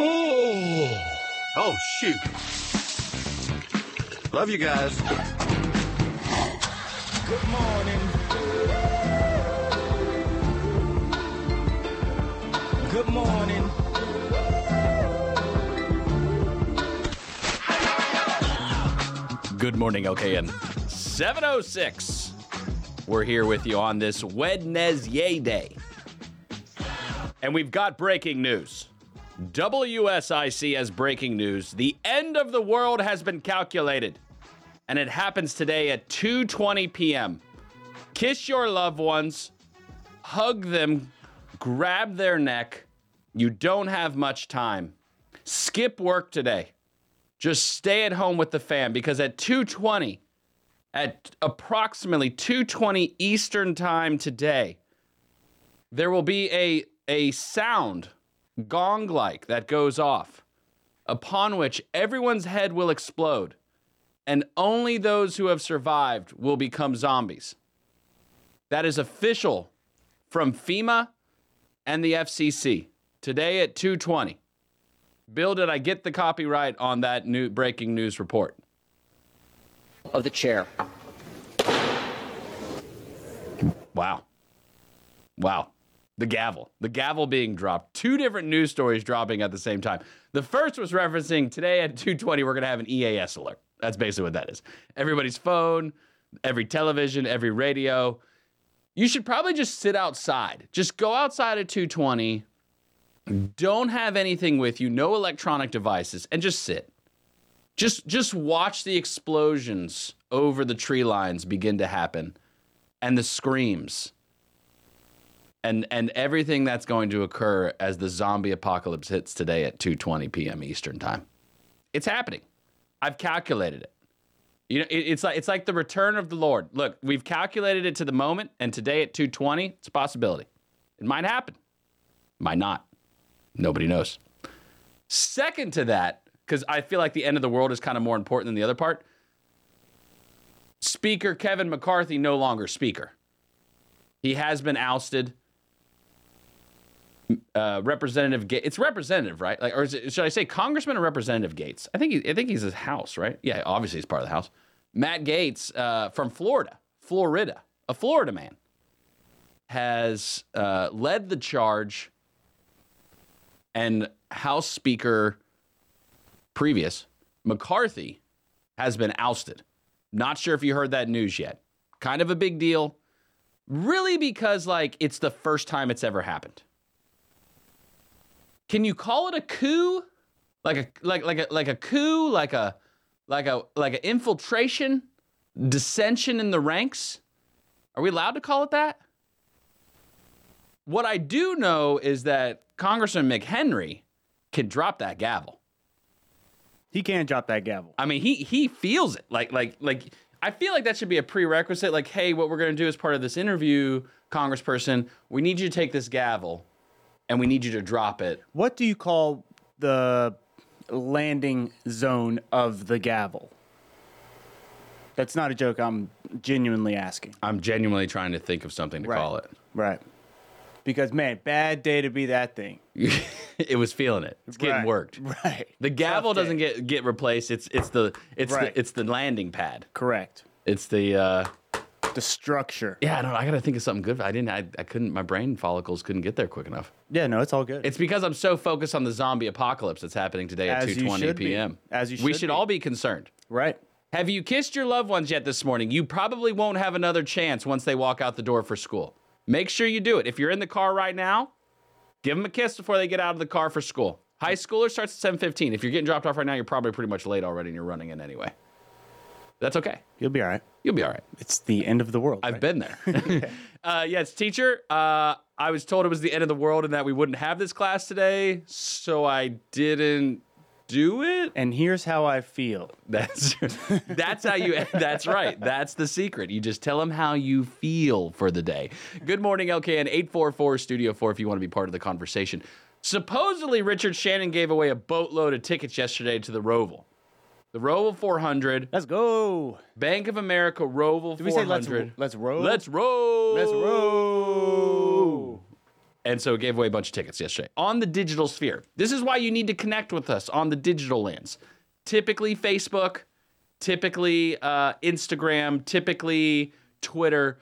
Oh, oh shoot. Love you guys. Good morning. Good morning. Good morning, LKN. 706. We're here with you on this Wednesday day. And we've got breaking news. WSIC has breaking news. The end of the world has been calculated. And it happens today at 2:20 p.m. Kiss your loved ones, hug them, grab their neck. You don't have much time. Skip work today just stay at home with the fam because at 2:20 at approximately 2:20 Eastern time today there will be a a sound gong like that goes off upon which everyone's head will explode and only those who have survived will become zombies that is official from FEMA and the FCC today at 220 Bill, did I get the copyright on that new breaking news report? of the chair. Wow. Wow. The gavel. The gavel being dropped. Two different news stories dropping at the same time. The first was referencing today at 2:20 we're going to have an EAS alert. That's basically what that is. Everybody's phone, every television, every radio. You should probably just sit outside. Just go outside at 2:20. Don't have anything with you, no electronic devices, and just sit. Just just watch the explosions over the tree lines begin to happen and the screams and and everything that's going to occur as the zombie apocalypse hits today at 2:20 p.m. Eastern time. It's happening. I've calculated it. You know, it, it's like it's like the return of the Lord. Look, we've calculated it to the moment, and today at 2:20, it's a possibility. It might happen, might not. Nobody knows. Second to that, because I feel like the end of the world is kind of more important than the other part. Speaker Kevin McCarthy no longer speaker. He has been ousted. Uh, Representative Gaetz, it's Representative, right? Like, or it, should I say Congressman or Representative Gaetz? I think he, I think he's his House, right? Yeah, obviously he's part of the House. Matt Gaetz uh, from Florida, Florida, a Florida man, has uh, led the charge, and House Speaker previous McCarthy has been ousted. Not sure if you heard that news yet. Kind of a big deal. Really, because like it's the first time it's ever happened. Can you call it a coup? Like a like like a like a coup, like a like a like an infiltration, dissension in the ranks? Are we allowed to call it that? What I do know is that Congressman McHenry can drop that gavel. He can drop that gavel. I mean, he he feels it. Like like like I feel like that should be a prerequisite. Like, hey, what we're gonna do as part of this interview, Congressperson, we need you to take this gavel, and we need you to drop it. What do you call the landing zone of the gavel? That's not a joke. I'm genuinely asking. I'm genuinely trying to think of something to Right. call it. Right. Because man, bad day to be that thing. it was feeling it. It's getting Right. worked. Right. The gavel Tough day. doesn't get get replaced. It's it's the it's Right. the it's the landing pad. correct. It's the uh The structure. yeah. I don't. know. I gotta think of something good. I didn't. I, I couldn't. My brain follicles couldn't get there quick enough. Yeah, no, it's all good. It's because I'm so focused on the zombie apocalypse that's happening today at As you 2:20 should be. p.m. As you we should should be. all be concerned. right. Have you kissed your loved ones yet this morning? You probably won't have another chance once they walk out the door for school. Make sure you do it. If you're in the car right now, give them a kiss before they get out of the car for school. High schooler starts at 7:15. If you're getting dropped off right now, you're probably pretty much late already and you're running in anyway. That's okay. You'll be all right. You'll be all right. It's the end of the world. I've right? been there. uh, yes, teacher. Uh, I was told it was the end of the world and that we wouldn't have this class today, so I didn't do it. And here's how I feel. That's that's how you. That's right. That's the secret. You just tell them how you feel for the day. Good morning, LKN eight four four Studio Four. If you want to be part of the conversation. Supposedly, Richard Shannon gave away a boatload of tickets yesterday to the Roval. The Roval 400, Let's go. Bank of America Roval Did we say let's 400. let's roll? Let's roll. Let's roll. and so gave away a bunch of tickets yesterday on the digital sphere. This is why you need to connect with us on the digital lands. Typically Facebook, typically uh, Instagram, typically Twitter,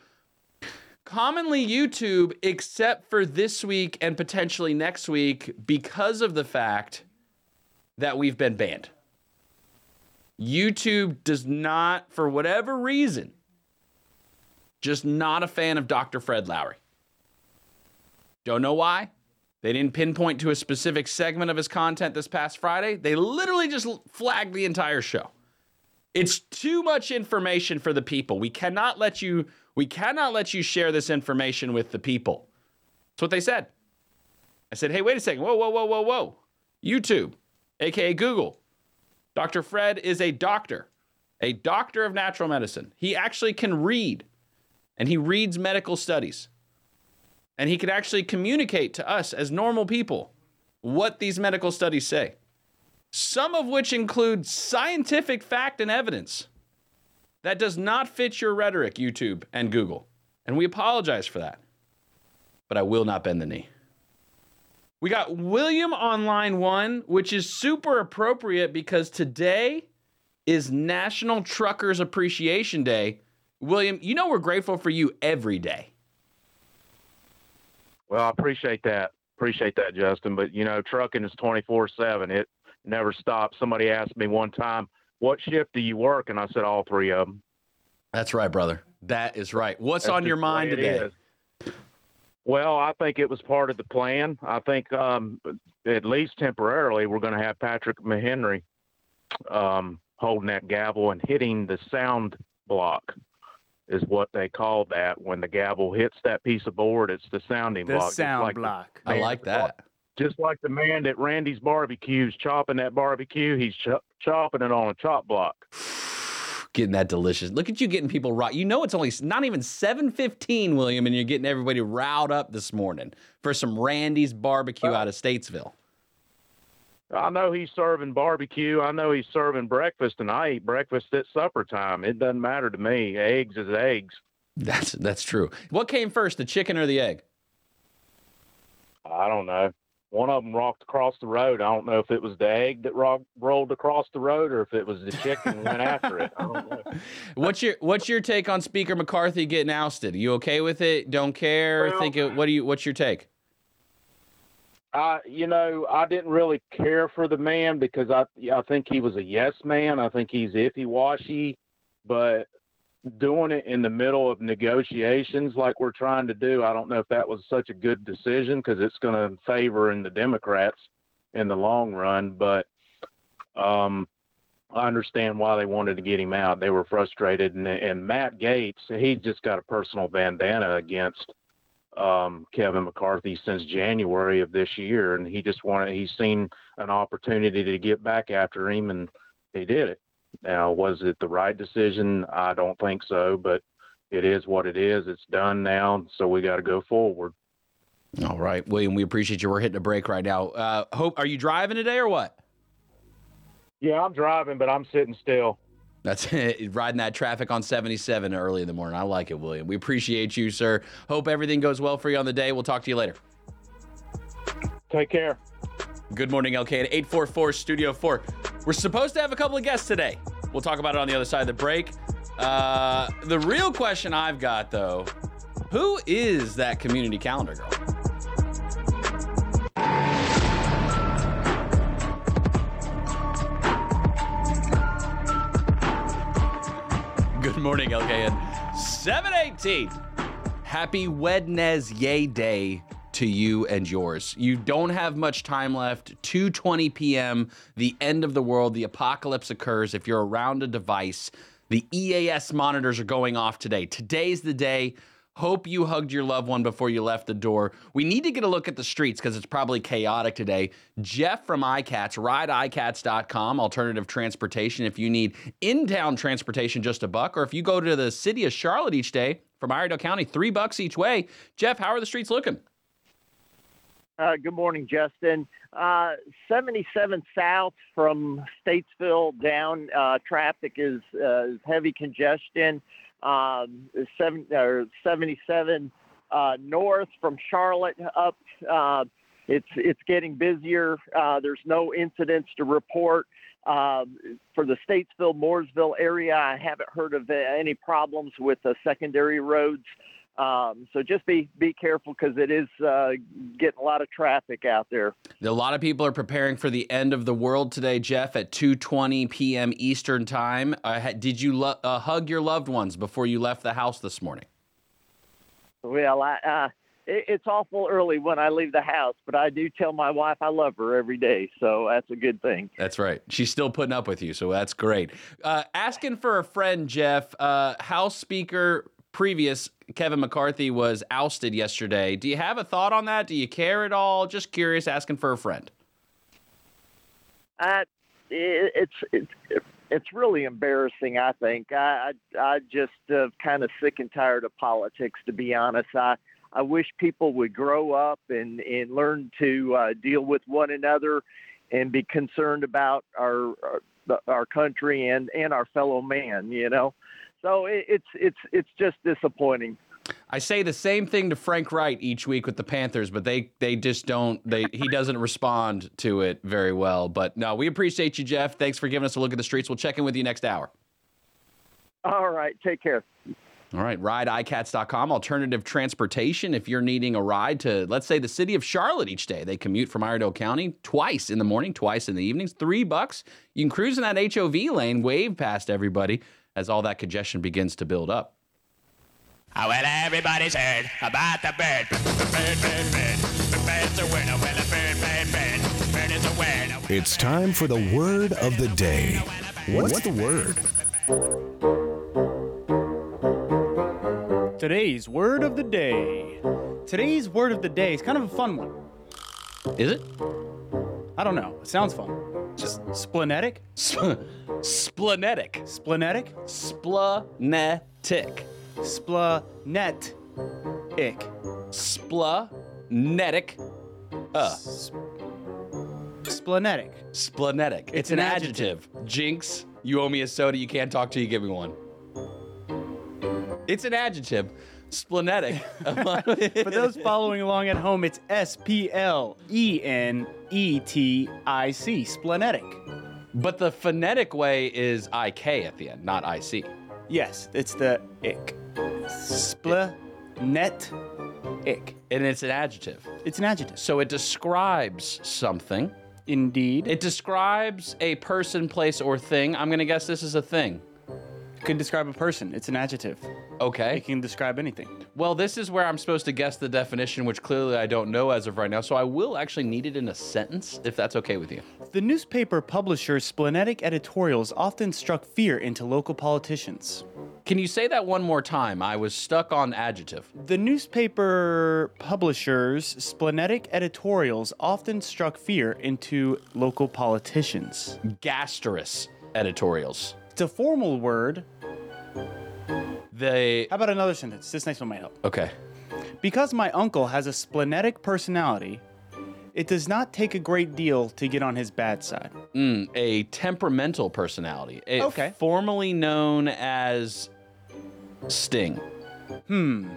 commonly YouTube, except for this week and potentially next week because of the fact that we've been banned. YouTube does not, for whatever reason, just not a fan of Dr. Fred Lowry. Don't know why. They didn't pinpoint to a specific segment of his content this past Friday. They literally just flagged the entire show. It's too much information for the people. We cannot let you we cannot let you share this information with the people. That's what they said. I said, "Hey, wait a second. Whoa, whoa, whoa, whoa, whoa. YouTube, aka Google. Dr. Fred is a doctor, a doctor of natural medicine. He actually can read and he reads medical studies. And he could actually communicate to us as normal people what these medical studies say, some of which include scientific fact and evidence. That does not fit your rhetoric, YouTube and Google. And we apologize for that. But I will not bend the knee. We got William on line one, which is super appropriate because today is National Truckers Appreciation Day. William, you know we're grateful for you every day. Well, I appreciate that. Appreciate that, Justin. But you know, trucking is twenty four seven. It never stops. Somebody asked me one time, "What shift do you work?" And I said, "All three of them." That's right, brother. That is right. What's That's on your just the way mind today? is. Well, I think it was part of the plan. I think, um, at least temporarily, we're going to have Patrick McHenry um, holding that gavel and hitting the sound block, is what they call that. When the gavel hits that piece of board, it's the sounding The block. just sound like the- block. I like that. just like the man at Randy's barbecues chopping that barbecue, he's ch- chopping it on a chop block. Getting that delicious. Look at you getting people right. You know it's only not even 7:15, William, and you're getting everybody riled up this morning for some Randy's barbecue out of Statesville. I know he's serving barbecue. I know he's serving breakfast, and I eat breakfast at supper time. It doesn't matter to me. Eggs is eggs. That's that's true. What came first, the chicken or the egg? I don't know. One of them rocked across the road. I don't know if it was the egg that rock, rolled across the road or if it was the chicken went after it. I don't know. What's your What's your take on Speaker McCarthy getting ousted? you okay with it? Don't care? Well- Think it, what do you What's your take? I, you know, I didn't really care for the man because I, I think he was a yes man. I think he's iffy washy, but doing it in the middle of negotiations like we're trying to do, I don't know if that was such a good decision because it's going to favor in the Democrats in the long run. But um, I understand why they wanted to get him out. They were frustrated, and, and Matt Gaetz, he just got a personal bandana against um, Kevin McCarthy since January of this year, and he just wanted he's seen an opportunity to get back after him, and he did it. Now, was it the right decision? I don't think so, but it is what it is. It's done now, so we got to go forward. All right, William. We appreciate you. We're hitting a break right now. Uh, Hope, are you driving today or what? Yeah, I'm driving, but I'm sitting still. That's it. Riding that traffic on 77 early in the morning. I like it, William. We appreciate you, sir. Hope everything goes well for you on the day. We'll talk to you later. Take care. Good morning, LK at 844 Studio 4. We're supposed to have a couple of guests today. We'll talk about it on the other side of the break. Uh, the real question I've got, though who is that community calendar girl? Good morning, LKN. 718. Happy Wednesday Day to you and yours. You don't have much time left. 2:20 p.m. The end of the world, the apocalypse occurs if you're around a device. The EAS monitors are going off today. Today's the day. Hope you hugged your loved one before you left the door. We need to get a look at the streets because it's probably chaotic today. Jeff from iCats, rideicats.com, alternative transportation. If you need in town transportation, just a buck, or if you go to the city of Charlotte each day from Iredell County, three bucks each way. Jeff, how are the streets looking? Uh, good morning, Justin. Uh, 77 South from Statesville down, uh, traffic is, uh, heavy congestion. Um, seven, or 77 Uh, north from Charlotte up, uh, it's it's getting busier. There's no incidents to report. Um, for the Statesville, Mooresville area, I haven't heard of any problems with the secondary roads. Um, so just be be careful because it is uh, getting a lot of traffic out there. A lot of people are preparing for the end of the world today, Jeff, at 2:20 p.m. Eastern Time. Uh, did you lo- uh, hug your loved ones before you left the house this morning? Well, I, uh, it, it's awful early when I leave the house, but I do tell my wife I love her every day, so that's a good thing. That's right. She's still putting up with you, so that's great. Uh, asking for a friend, Jeff. Uh, House Speaker previous Kevin McCarthy was ousted yesterday. Do you have a thought on that? Do you care at all? Just curious, asking for a friend. Uh, it, it's it's it's really embarrassing. I think I I, I just uh, kind of sick and tired of politics. To be honest, I I wish people would grow up and and learn to uh, deal with one another and be concerned about our our, our country and and our fellow man. You know, so it, it's it's it's just disappointing. I say the same thing to Frank Reich each week with the Panthers, but they they just don't they he doesn't respond to it very well. But no, we appreciate you, Jeff. Thanks for giving us a look at the streets. We'll check in with you next hour. All right, take care. All right, rideicats.com, alternative transportation. If you're needing a ride to, let's say, the city of Charlotte each day, they commute from Iredell County twice in the morning, twice in the evenings, three bucks. You can cruise in that HOV lane, wave past everybody as all that congestion begins to build up. Oh, well, everybody's heard about the bird. Bird, bird, bird. Bird's a winner. Well, a bird, bird, bird. Bird is a winner. It's time for the word of the day. What's the word? Today's word of the day. Today's word of the day is kind of a fun one. Is it? I don't know. It sounds fun. Just splenetic? Splenetic. Splenetic? Splenetic. Splanet. Ick. Splenetic. Uh, Splenetic. splenetic. It's, an, an adjective. Jinx, you owe me a soda you can't talk to, you give me one. It's an adjective. Splenetic. For those following along at home, it's S P L E N E T I C. Splenetic. but the phonetic way is IK at the end, not IC. Yes, it's the ick. Splenet ick. And it's an adjective. It's an adjective. So it describes something. Indeed. It describes a person, place, or thing. I'm going to guess this is a thing. Could describe a person. It's an adjective. Okay. It can describe anything. Well, this is where I'm supposed to guess the definition, which clearly I don't know as of right now. So I will actually need it in a sentence, if that's okay with you. The newspaper publisher's splenetic editorials often struck fear into local politicians. Can you say that one more time? I was stuck on adjective. The newspaper publisher's splenetic editorials often struck fear into local politicians. Gasterous editorials. It's a formal word. They. How about another sentence? This next one might help. Okay. Because my uncle has a splenetic personality, it does not take a great deal to get on his bad side. Mm, a temperamental personality. A- Okay. Formerly known as Sting. Hmm.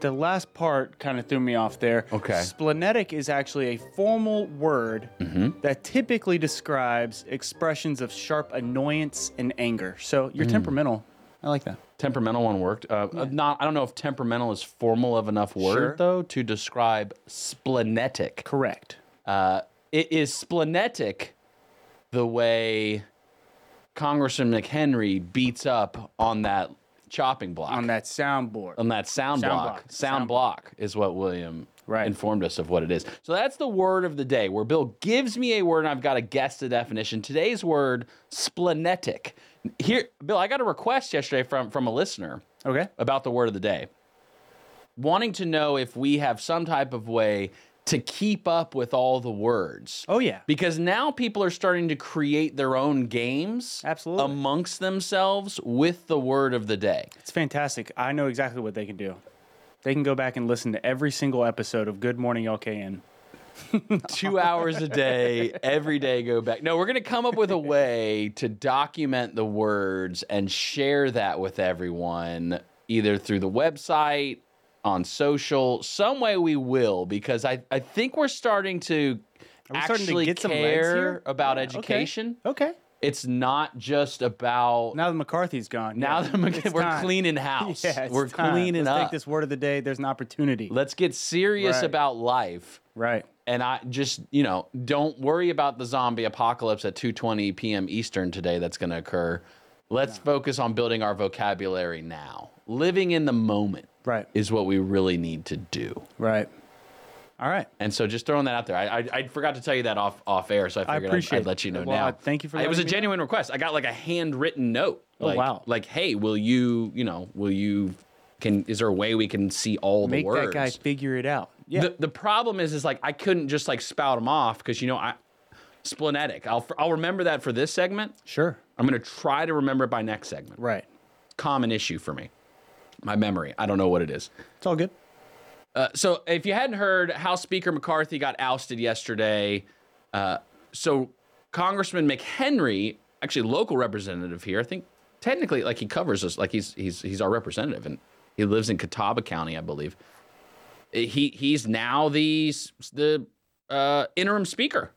The last part kind of threw me off there. Okay. Splenetic is actually a formal word that typically describes expressions of sharp annoyance and anger. So you're temperamental. I like that. Temperamental one worked. Uh, uh, Not. I don't know if temperamental is formal of enough word Sure. though to describe splenetic. Correct. Uh, it is splenetic the way Congressman McHenry beats up on that chopping block. On that soundboard. on that sound, Sound block. block. Sound, Sound block is what William Right. informed us of what it is. So that's the word of the day, where Bill gives me a word and I've got to guess the definition. Today's word, splenetic. Here, Bill, I got a request yesterday from from a listener okay. about the word of the day, wanting to know if we have some type of way to keep up with all the words. Oh, yeah. Because now people are starting to create their own games Absolutely. amongst themselves with the word of the day. It's fantastic. I know exactly what they can do. They can go back and listen to every single episode of Good Morning LKN. two hours a day, every day go back. No, we're going to come up with a way to document the words and share that with everyone, either through the website on social. Some way we will because I, I think we're starting to we starting to actually get care about Yeah, okay. education. Okay. It's not just about Now that McCarthy's gone. now yeah, that we're, we're time. cleaning house. Yeah, we're time. cleaning Let's up. Take this word of the day. There's an opportunity. Let's get serious Right. about life. right. And I just, you know, don't worry about the zombie apocalypse at 2:20 p.m. Eastern today that's going to occur. Let's focus on building our vocabulary now. Living in the moment Right. is what we really need to do. Right. All right. And so just throwing that out there. I, I, I forgot to tell you that off off air, so I I figured I'd, I'd let you know. Well, now. I- thank you for that. It was a letting me know. genuine request. I got like a handwritten note. Oh, wow. Like, hey, will you, you know, will you can is there a way we can see all the words? Make that guy figure it out. Yeah. The the problem is is like I couldn't just like spout them off because you know I splenetic. I'll I'll remember that for this segment. sure. I'm gonna try to remember it by next segment. Right. Common issue for me. My memory. I don't know what it is. It's all good. Uh, so if you hadn't heard, House Speaker McCarthy got ousted yesterday. Uh, so Congressman McHenry, actually local representative here, I think technically like he covers us, like he's he's he's our representative, and he lives in Catawba County, I believe. He he's now the the uh, interim speaker.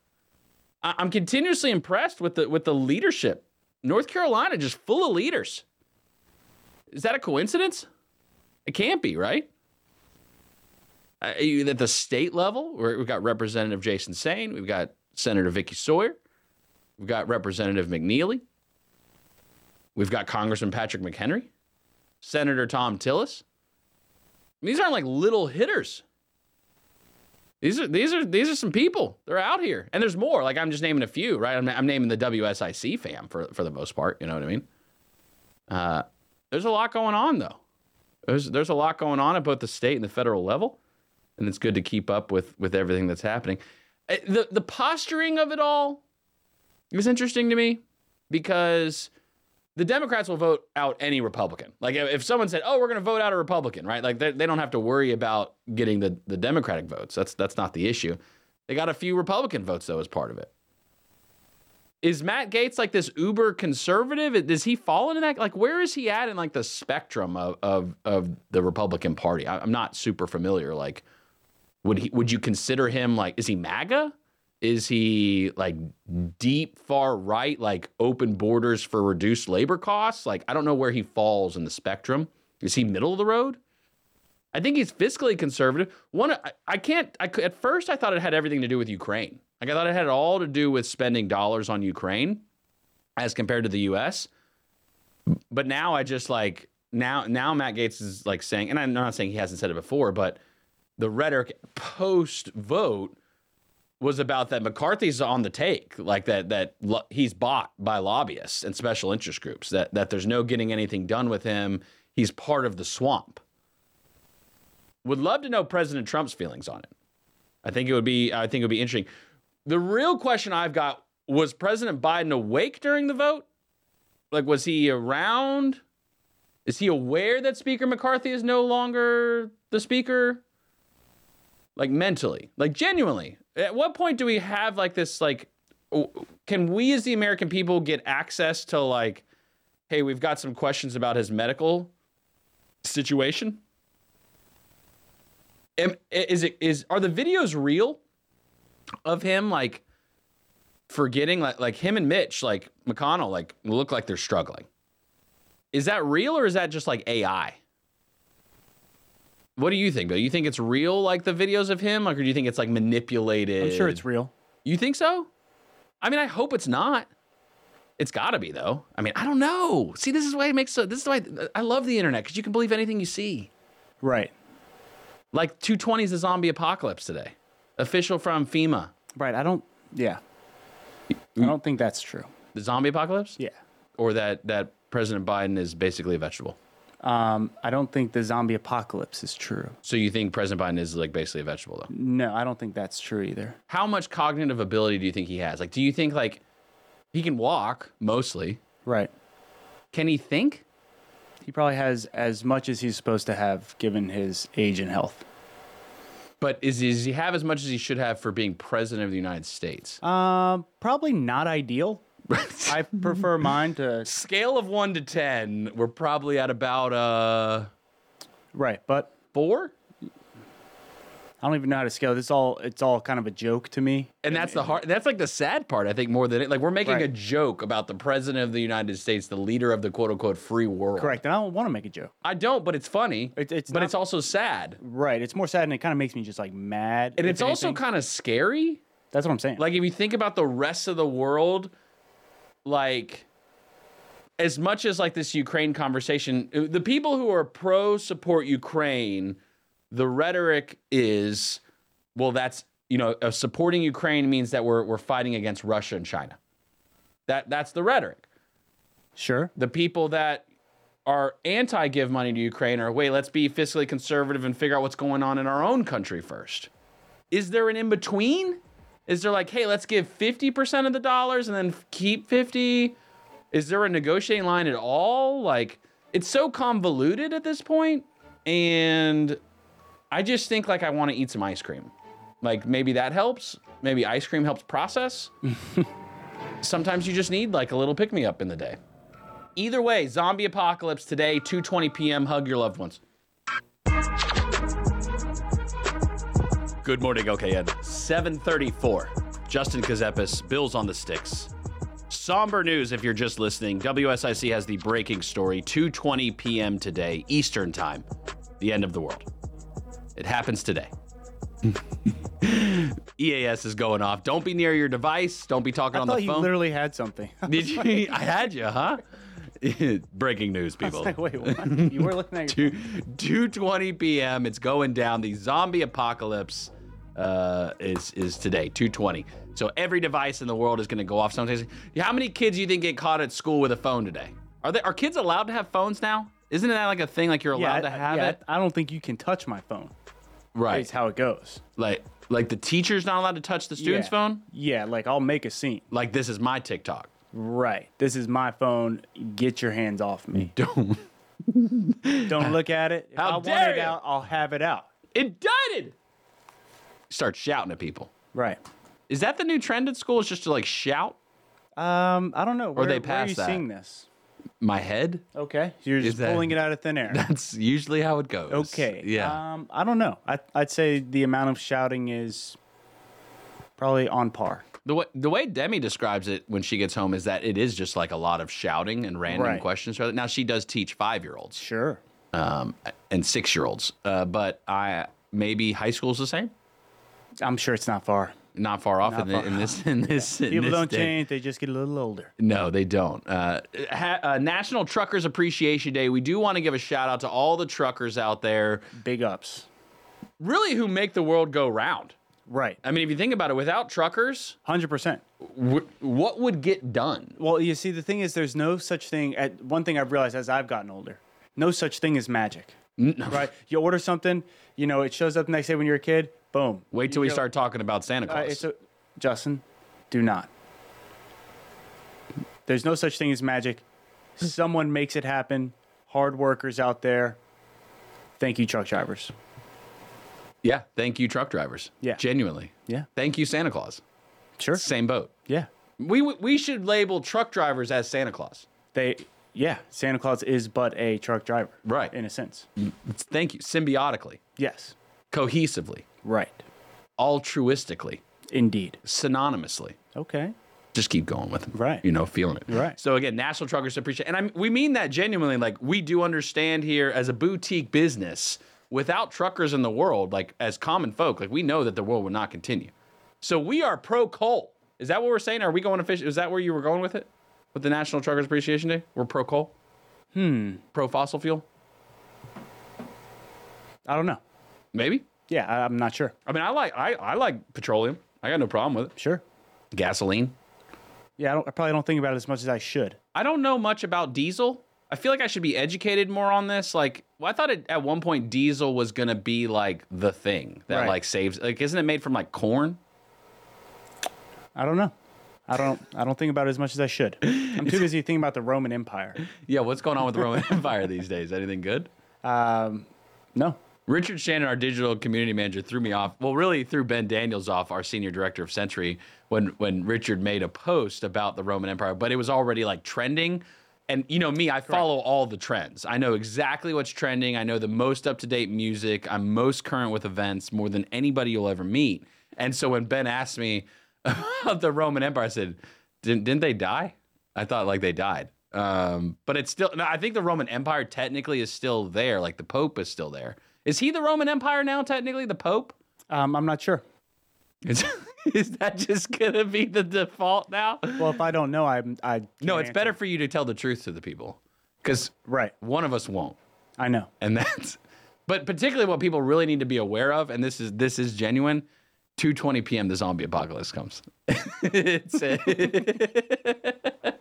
I, I'm continuously impressed with the with the leadership. North Carolina just full of leaders. Is that a coincidence? It can't be, right? Uh, at the state level, we've got Representative Jason Saine, we've got Senator Vickie Sawyer, we've got Representative McNeely, we've got Congressman Patrick McHenry, Senator Thom Tillis. These aren't like little hitters. These are these are these are some people. They're out here, and there's more. Like I'm just naming a few, right? I'm, I'm naming the WSIC fam for for the most part. You know what I mean? Uh, there's a lot going on though. There's there's a lot going on at both the state and the federal level, and it's good to keep up with with everything that's happening. The the posturing of it all is interesting to me because the Democrats will vote out any Republican. Like if someone said, "Oh, we're going to vote out a Republican," right? Like they, they don't have to worry about getting the the Democratic votes. That's that's not the issue. They got a few Republican votes though as part of it. Is Matt Gaetz like this uber conservative? Does he fall into that? Like, where is he at in like the spectrum of of, of the Republican Party? I, I'm not super familiar. Like, would he would you consider him like is he MAGA? Is he like deep far right, like open borders for reduced labor costs? Like, I don't know where he falls in the spectrum. Is he middle of the road? I think he's fiscally conservative. One, I, I can't. I, at first, I thought it had everything to do with Ukraine. Like, I thought it had all to do with spending dollars on Ukraine as compared to the U.S. But now I just like now now Matt Gaetz is like saying, and I'm not saying he hasn't said it before, but the rhetoric post vote was about that McCarthy's on the take, like that that lo- he's bought by lobbyists and special interest groups. That that there's no getting anything done with him. He's part of the swamp. Would love to know President Trump's feelings on it. I think it would be I think it would be interesting. The real question I've got was President Biden awake during the vote? Like was he around? Is he aware that Speaker McCarthy is no longer the speaker? Like mentally like genuinely. At what point do we have like this like can we as the american people get access to like hey we've got some questions about his medical situation? Am- is it is are the videos real of him like forgetting like like him and mitch like mcconnell like look like they're struggling? Is that real or is that just like ai what do you think, Bill? You think it's real, like the videos of him, like, or do you think it's like manipulated? I'm sure it's real. You think so? I mean, I hope it's not. It's got to be though. I mean, I don't know. See, this is why it makes so. This is why I love the internet because you can believe anything you see. Right. Like 220 is the zombie apocalypse today. Official from FEMA. Right. I don't. Yeah. I don't think that's true. The zombie apocalypse, Yeah. or that that President Biden is basically a vegetable. Um, I don't think the zombie apocalypse is true. So you think President Biden is like basically a vegetable though? No, I don't think that's true either. How much cognitive ability do you think he has? Like, do you think like he can walk mostly? Right. Can he think? He probably has as much as he's supposed to have given his age and health. But is does he have as much as he should have for being president of the United States? Um, probably not ideal. I prefer mine to Scale of one to ten, we're probably at about uh right, but four? I don't even know how to scale. This all it's all kind of a joke to me. And that's the hard. That's like the sad part. I think more than it. Like we're making a joke about the president of the United States, the leader of the quote unquote free world. Correct. And I don't want to make a joke. I don't, but it's funny. It- it's but not- it's also sad, Right. It's more sad and it kind of makes me just like mad. and if it's also kind of scary. That's what I'm saying. Like if you think about the rest of the world, like as much as like this Ukraine conversation, the people who are pro support Ukraine, the rhetoric is, well, that's you know, uh, supporting Ukraine means that we're we're fighting against Russia and China. That that's the rhetoric. sure. The people that are anti give money to Ukraine are wait, let's be fiscally conservative and figure out what's going on in our own country first. Is there an in between? Is there like, hey, let's give 50% of the dollars and then keep 50? Is there a negotiating line at all? Like, it's so convoluted at this point, And I just think like I want to eat some ice cream. Like maybe that helps. Maybe ice cream helps process. Sometimes you just need like a little pick me up in the day. Either way, zombie apocalypse today, 2:20 p.m. Hug your loved ones. Good morning, OKN. 734. Justin Kazepis, Bills on the sticks. Somber news if you're just listening. WSIC has the breaking story, 2:20 p.m. today, Eastern Time. The end of the world. It happens today. EAS is going off. Don't be near your device. Don't be talking I on the you phone. literally had something. Did you? I had you, huh? Breaking news, people. like, wait, what? You were looking at your Two, 2:20 p.m. It's going down. The zombie apocalypse uh, is is today, 2:20. So every device in the world is going to go off. Sometimes, how many kids do you think get caught at school with a phone today? Are they are kids allowed to have phones now? Isn't that like a thing? Like you're allowed yeah, to have yeah, it, I don't think you can touch my phone. right? It's how it goes. Like like the teacher's not allowed to touch the student's Yeah. phone. Yeah, like I'll make a scene. Like this is my TikTok. Right. This is my phone. Get your hands off me. Don't Don't look at it. If How I want dare it you. out, I'll have it out. indicted. Start shouting at people. Right. Is that the new trend at school? Is just to like shout Um, I don't know. Where, they where are you that? seeing this? my head? Okay. You're just that- pulling it out of thin air. That's usually how it goes. Okay. Yeah. Um, I don't know. I, I'd say the amount of shouting is probably on par. The way the way Demi describes it when she gets home is that it is just like a lot of shouting and random Right. questions. Now she does teach five year olds Sure. um, and six year olds, uh, but I maybe high school's the same. I'm sure it's not far. Not far off Not in, the, in this in this. in People this don't day. change. They just get a little older. No, they don't. Uh, ha- uh, National Truckers Appreciation Day. We do want to give a shout out to all the truckers out there, Big ups. really, who make the world go round. Right. I mean, if you think about it, without truckers, 100%. w- what would get done? Well, you see, the thing is, there's no such thing. At one thing I've realized as I've gotten older, no such thing as magic. Right? You order something, you know, it shows up the next day when you're a kid. Boom. Wait till You we go- start talking about Santa Uh, Claus. it's a, Justin, do not. There's no such thing as magic. Someone makes it happen. Hard workers out there. Thank you, truck drivers. Yeah, thank you, truck drivers. Yeah. genuinely. Yeah. Thank you, Santa Claus. Sure. Same boat. Yeah. We we should label truck drivers as Santa Claus. They. Yeah. Santa Claus is but a truck driver. Right. In a sense. Mm, thank you, symbiotically, Yes. cohesively, Right. altruistically, Indeed. synonymously. Okay. just keep going with them. Right. You know, feeling it. Right. So again, National Truckers Appreciate, and I we mean that genuinely. Like we do understand here as a boutique business, without truckers in the world, like as common folk, like we know that the world would not continue. So we are pro coal. Is that what we're saying? Are we going to fish? Is that where you were going with it? With the National Truckers Appreciation Day, we're pro coal. Hmm. Pro fossil fuel. I don't know. Maybe. Yeah, I, I'm not sure. I mean, I like I, I like petroleum. I got no problem with it. Sure. Gasoline. Yeah, I, don't, I probably don't think about it as much as I should. I don't know much about diesel. I feel like I should be educated more on this. Like, well, I thought it, at one point diesel was gonna be like the thing that Right. like saves. Like, isn't it made from like corn? I don't know. I don't. I don't think about it as much as I should. I'm too busy thinking about the Roman Empire. Yeah. What's going on with the Roman Empire these days? Anything good? Um, no. Richard Shannon, our digital community manager, threw me off. Well, really threw Ben Daniels off, our senior director of Century, when when Richard made a post about the Roman Empire, but it was already like trending. And you know me, I follow all the trends. I know exactly what's trending. I know the most up to date music. I'm most current with events more than anybody you'll ever meet. And so when Ben asked me about the Roman Empire, I said, "Didn't, didn't they die?" I thought like they died. Um, but it's still. No, I think the Roman Empire technically is still there. Like the Pope is still there. Is he the Roman Empire now? Technically, the Pope. Um, I'm not sure. Is, is that just gonna be the default now? Well, if I don't know, I'm I. No, it's answer. better for you to tell the truth to the people, because Right. one of us won't. I know. and that's but particularly what people really need to be aware of and this is this is genuine 2:20 p.m. the zombie apocalypse comes it's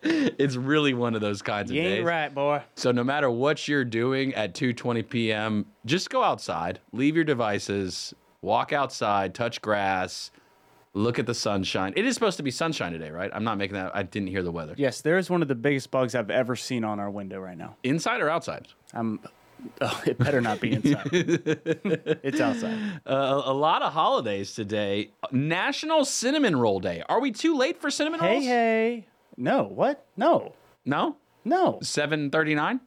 it's really one of those kinds of You days ain't right, boy. so no matter what you're doing at 2:20 p.m. just go outside leave your devices walk outside touch grass look at the sunshine it is supposed to be sunshine today right i'm not making that i didn't hear the weather Yes, there is one of the biggest bugs I've ever seen on our window right now. inside or outside I'm. Oh, it better not be inside. it's outside. Uh, a lot of holidays today. National Cinnamon Roll Day. Are we too late for cinnamon Hey, rolls? hey. No, what? No, No. no. Seven thirty nine.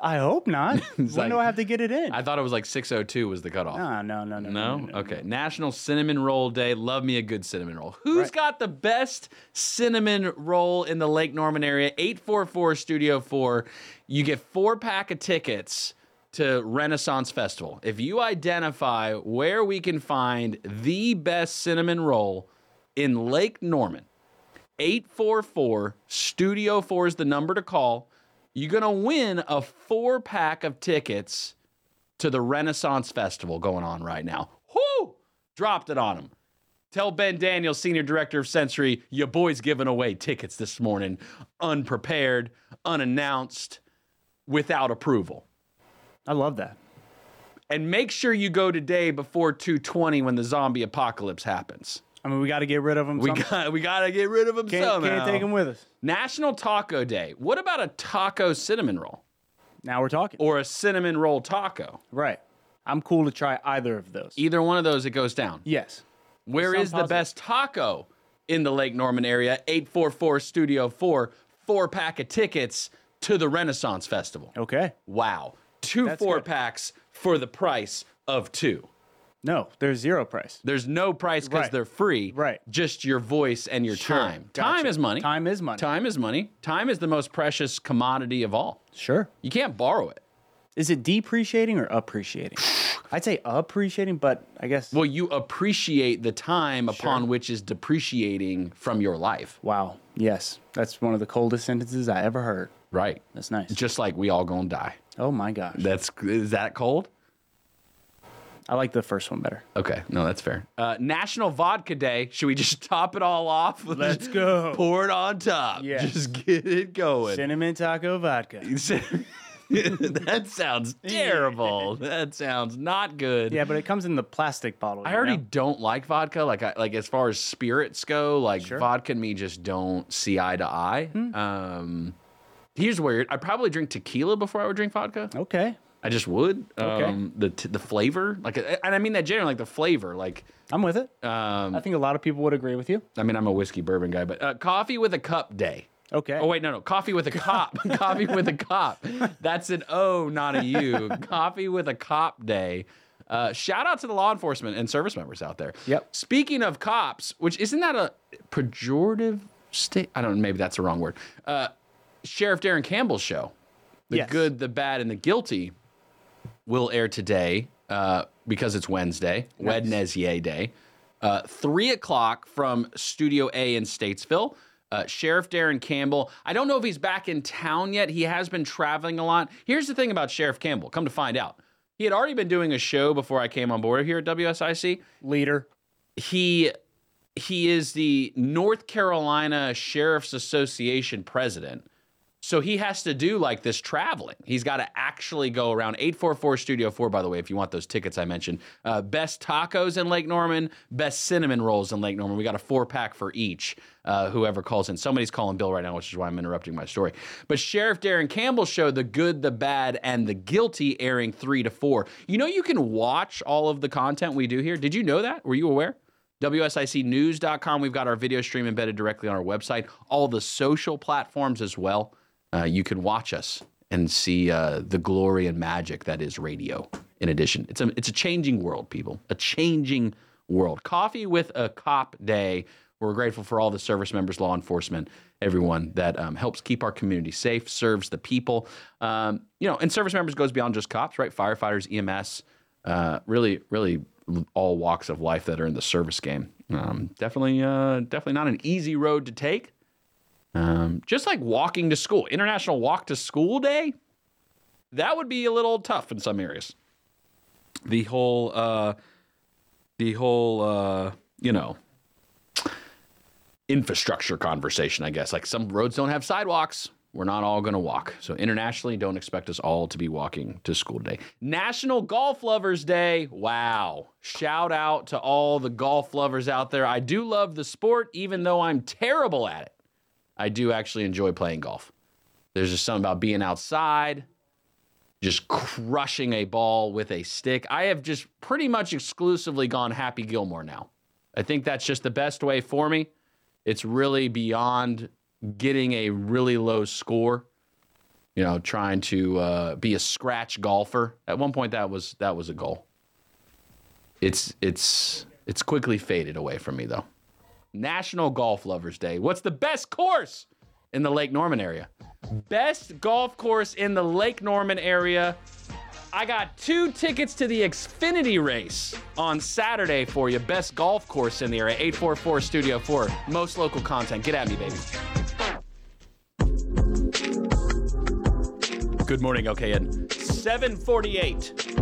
I hope not. when like- do I have to get it in? I thought it was like six oh two was the cutoff. no, no, no, no, No? no, no. Okay. National Cinnamon Roll Day. Love me a good cinnamon roll. Who's Right. got the best cinnamon roll in the Lake Norman area? 844 Studio 4. You get four pack of tickets to Renaissance Festival. If you identify where we can find the best cinnamon roll in Lake Norman, 844 Studio 4 is the number to call. You're going to win a four pack of tickets to the Renaissance Festival going on right now. Whoo! Dropped it on him. Tell Ben Daniels, Senior Director of Sensory, your boy's giving away tickets this morning, unprepared, unannounced, without approval. I love that. And make sure you go today before 220 when the zombie apocalypse happens. I mean, we got to get rid of them. We got we got to get rid of them can't, somehow. can't take them with us. National Taco Day. What about a taco cinnamon roll Now we're talking. or a cinnamon roll taco? right. I'm cool to try either of those. Either one of those, it goes down. yes. Where is the best taco in the Lake Norman area? 844 Studio 4, four pack of tickets to the Renaissance Festival. Okay. Wow. Two That's four good. packs for the price of two. No, there's zero price. There's no price because Right. they're free. Right. Just your voice and your Sure. time. Gotcha. Time is money. Time is money. Time is money. Time is the most precious commodity of all. Sure. You can't borrow it. Is it depreciating or appreciating? I'd say appreciating, but I guess. Well, you appreciate the time upon which is depreciating from your life. wow. Yes. That's one of the coldest sentences I ever heard. Right. That's nice. Just like we all gonna die. Oh my gosh. That's is that cold? I like the first one better. Okay, no, that's fair. Uh, National Vodka Day. Should we just top it all off? Let's go. Pour it on top. Yes. Just get it going. Cinnamon taco vodka. that sounds terrible. That sounds not good. Yeah, but it comes in the plastic bottle. I already know? don't like vodka. Like, I, like as far as spirits go, like Sure. vodka and me just don't see eye to eye. Hmm. Um, here's weird. I probably drink tequila before I would drink vodka. Okay. I just would. Okay. Um, the t- the flavor, like, and I mean that generally, like the flavor, like. I'm with it. Um, I think a lot of people would agree with you. I mean, I'm a whiskey bourbon guy, but uh, coffee with a cup day. Okay. Oh wait, no, no, coffee with a cop. coffee with a cop. That's an O, not a U. coffee with a cop day. Uh, shout out to the law enforcement and service members out there. Yep. Speaking of cops, which isn't that a pejorative state? I don't know. Maybe that's the wrong word. Uh, Sheriff Darren Campbell's show, the Yes. good, the bad, and the guilty, will air today uh, because it's Wednesday, Wednesday Day. Uh, three o'clock from Studio A in Statesville. Uh, Sheriff Darren Campbell. I don't know if he's back in town yet. He has been traveling a lot. Here's the thing about Sheriff Campbell. Come to find out, he had already been doing a show before I came on board here at WSIC Leader. he he is the North Carolina Sheriff's Association president. So he has to do like this traveling. He's got to actually go around 844 Studio 4, by the way, if you want those tickets I mentioned. Uh, best tacos in Lake Norman, best cinnamon rolls in Lake Norman. We got a four pack for each, uh, whoever calls in. Somebody's calling Bill right now, which is why I'm interrupting my story. But Sheriff Darren Campbell show The Good, the Bad, and the Guilty airing 3 to 4. You know, you can watch all of the content we do here. Did you know that? Were you aware? WSICnews.com. We've got our video stream embedded directly on our website, all the social platforms as well. Uh, you can watch us and see uh, the glory and magic that is radio. In addition, it's a it's a changing world, people. A changing world. Coffee with a Cop Day. We're grateful for all the service members, law enforcement, everyone that um, helps keep our community safe, serves the people. Um, you know, and service members goes beyond just cops, right? Firefighters, EMS, uh, really, really all walks of life that are in the service game. Um, definitely, uh, definitely not an easy road to take. Um, just like walking to school, International Walk to School Day, that would be a little tough in some areas. The whole, uh, the whole, uh, you know, infrastructure conversation, I guess. Like some roads don't have sidewalks. We're not all going to walk. So internationally, don't expect us all to be walking to school today. National Golf Lovers Day. Wow. Shout out to all the golf lovers out there. I do love the sport, even though I'm terrible at it. I do actually enjoy playing golf. There's just something about being outside, just crushing a ball with a stick. I have just pretty much exclusively gone Happy Gilmore now. I think that's just the best way for me. It's really beyond getting a really low score. You know, trying to uh, be a scratch golfer. At one point, that was that was a goal. It's it's it's quickly faded away from me though. National Golf Lovers Day. What's the best course in the Lake Norman area? Best golf course in the Lake Norman area. I got two tickets to the Xfinity race on Saturday for you. Best golf course in the area. 844 Studio 4. Most local content. Get at me, baby. Good morning, LKN. 748.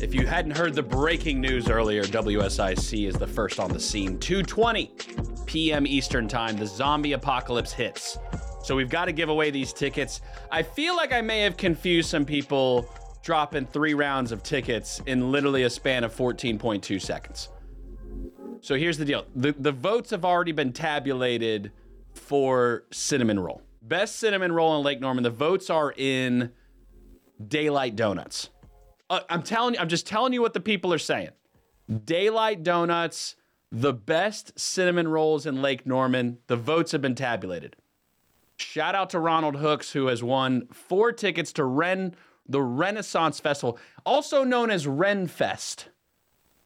If you hadn't heard the breaking news earlier, WSIC is the first on the scene. 2:20 p.m. Eastern Time, the zombie apocalypse hits. So we've got to give away these tickets. I feel like I may have confused some people dropping 3 rounds of tickets in literally a span of 14.2 seconds. So here's the deal. The the votes have already been tabulated for cinnamon roll. Best cinnamon roll in Lake Norman. The votes are in Daylight Donuts. Uh, I'm telling you, I'm just telling you what the people are saying. Daylight Donuts, the best cinnamon rolls in Lake Norman. The votes have been tabulated. Shout out to Ronald Hooks, who has won four tickets to Ren, the Renaissance Festival, also known as Renfest.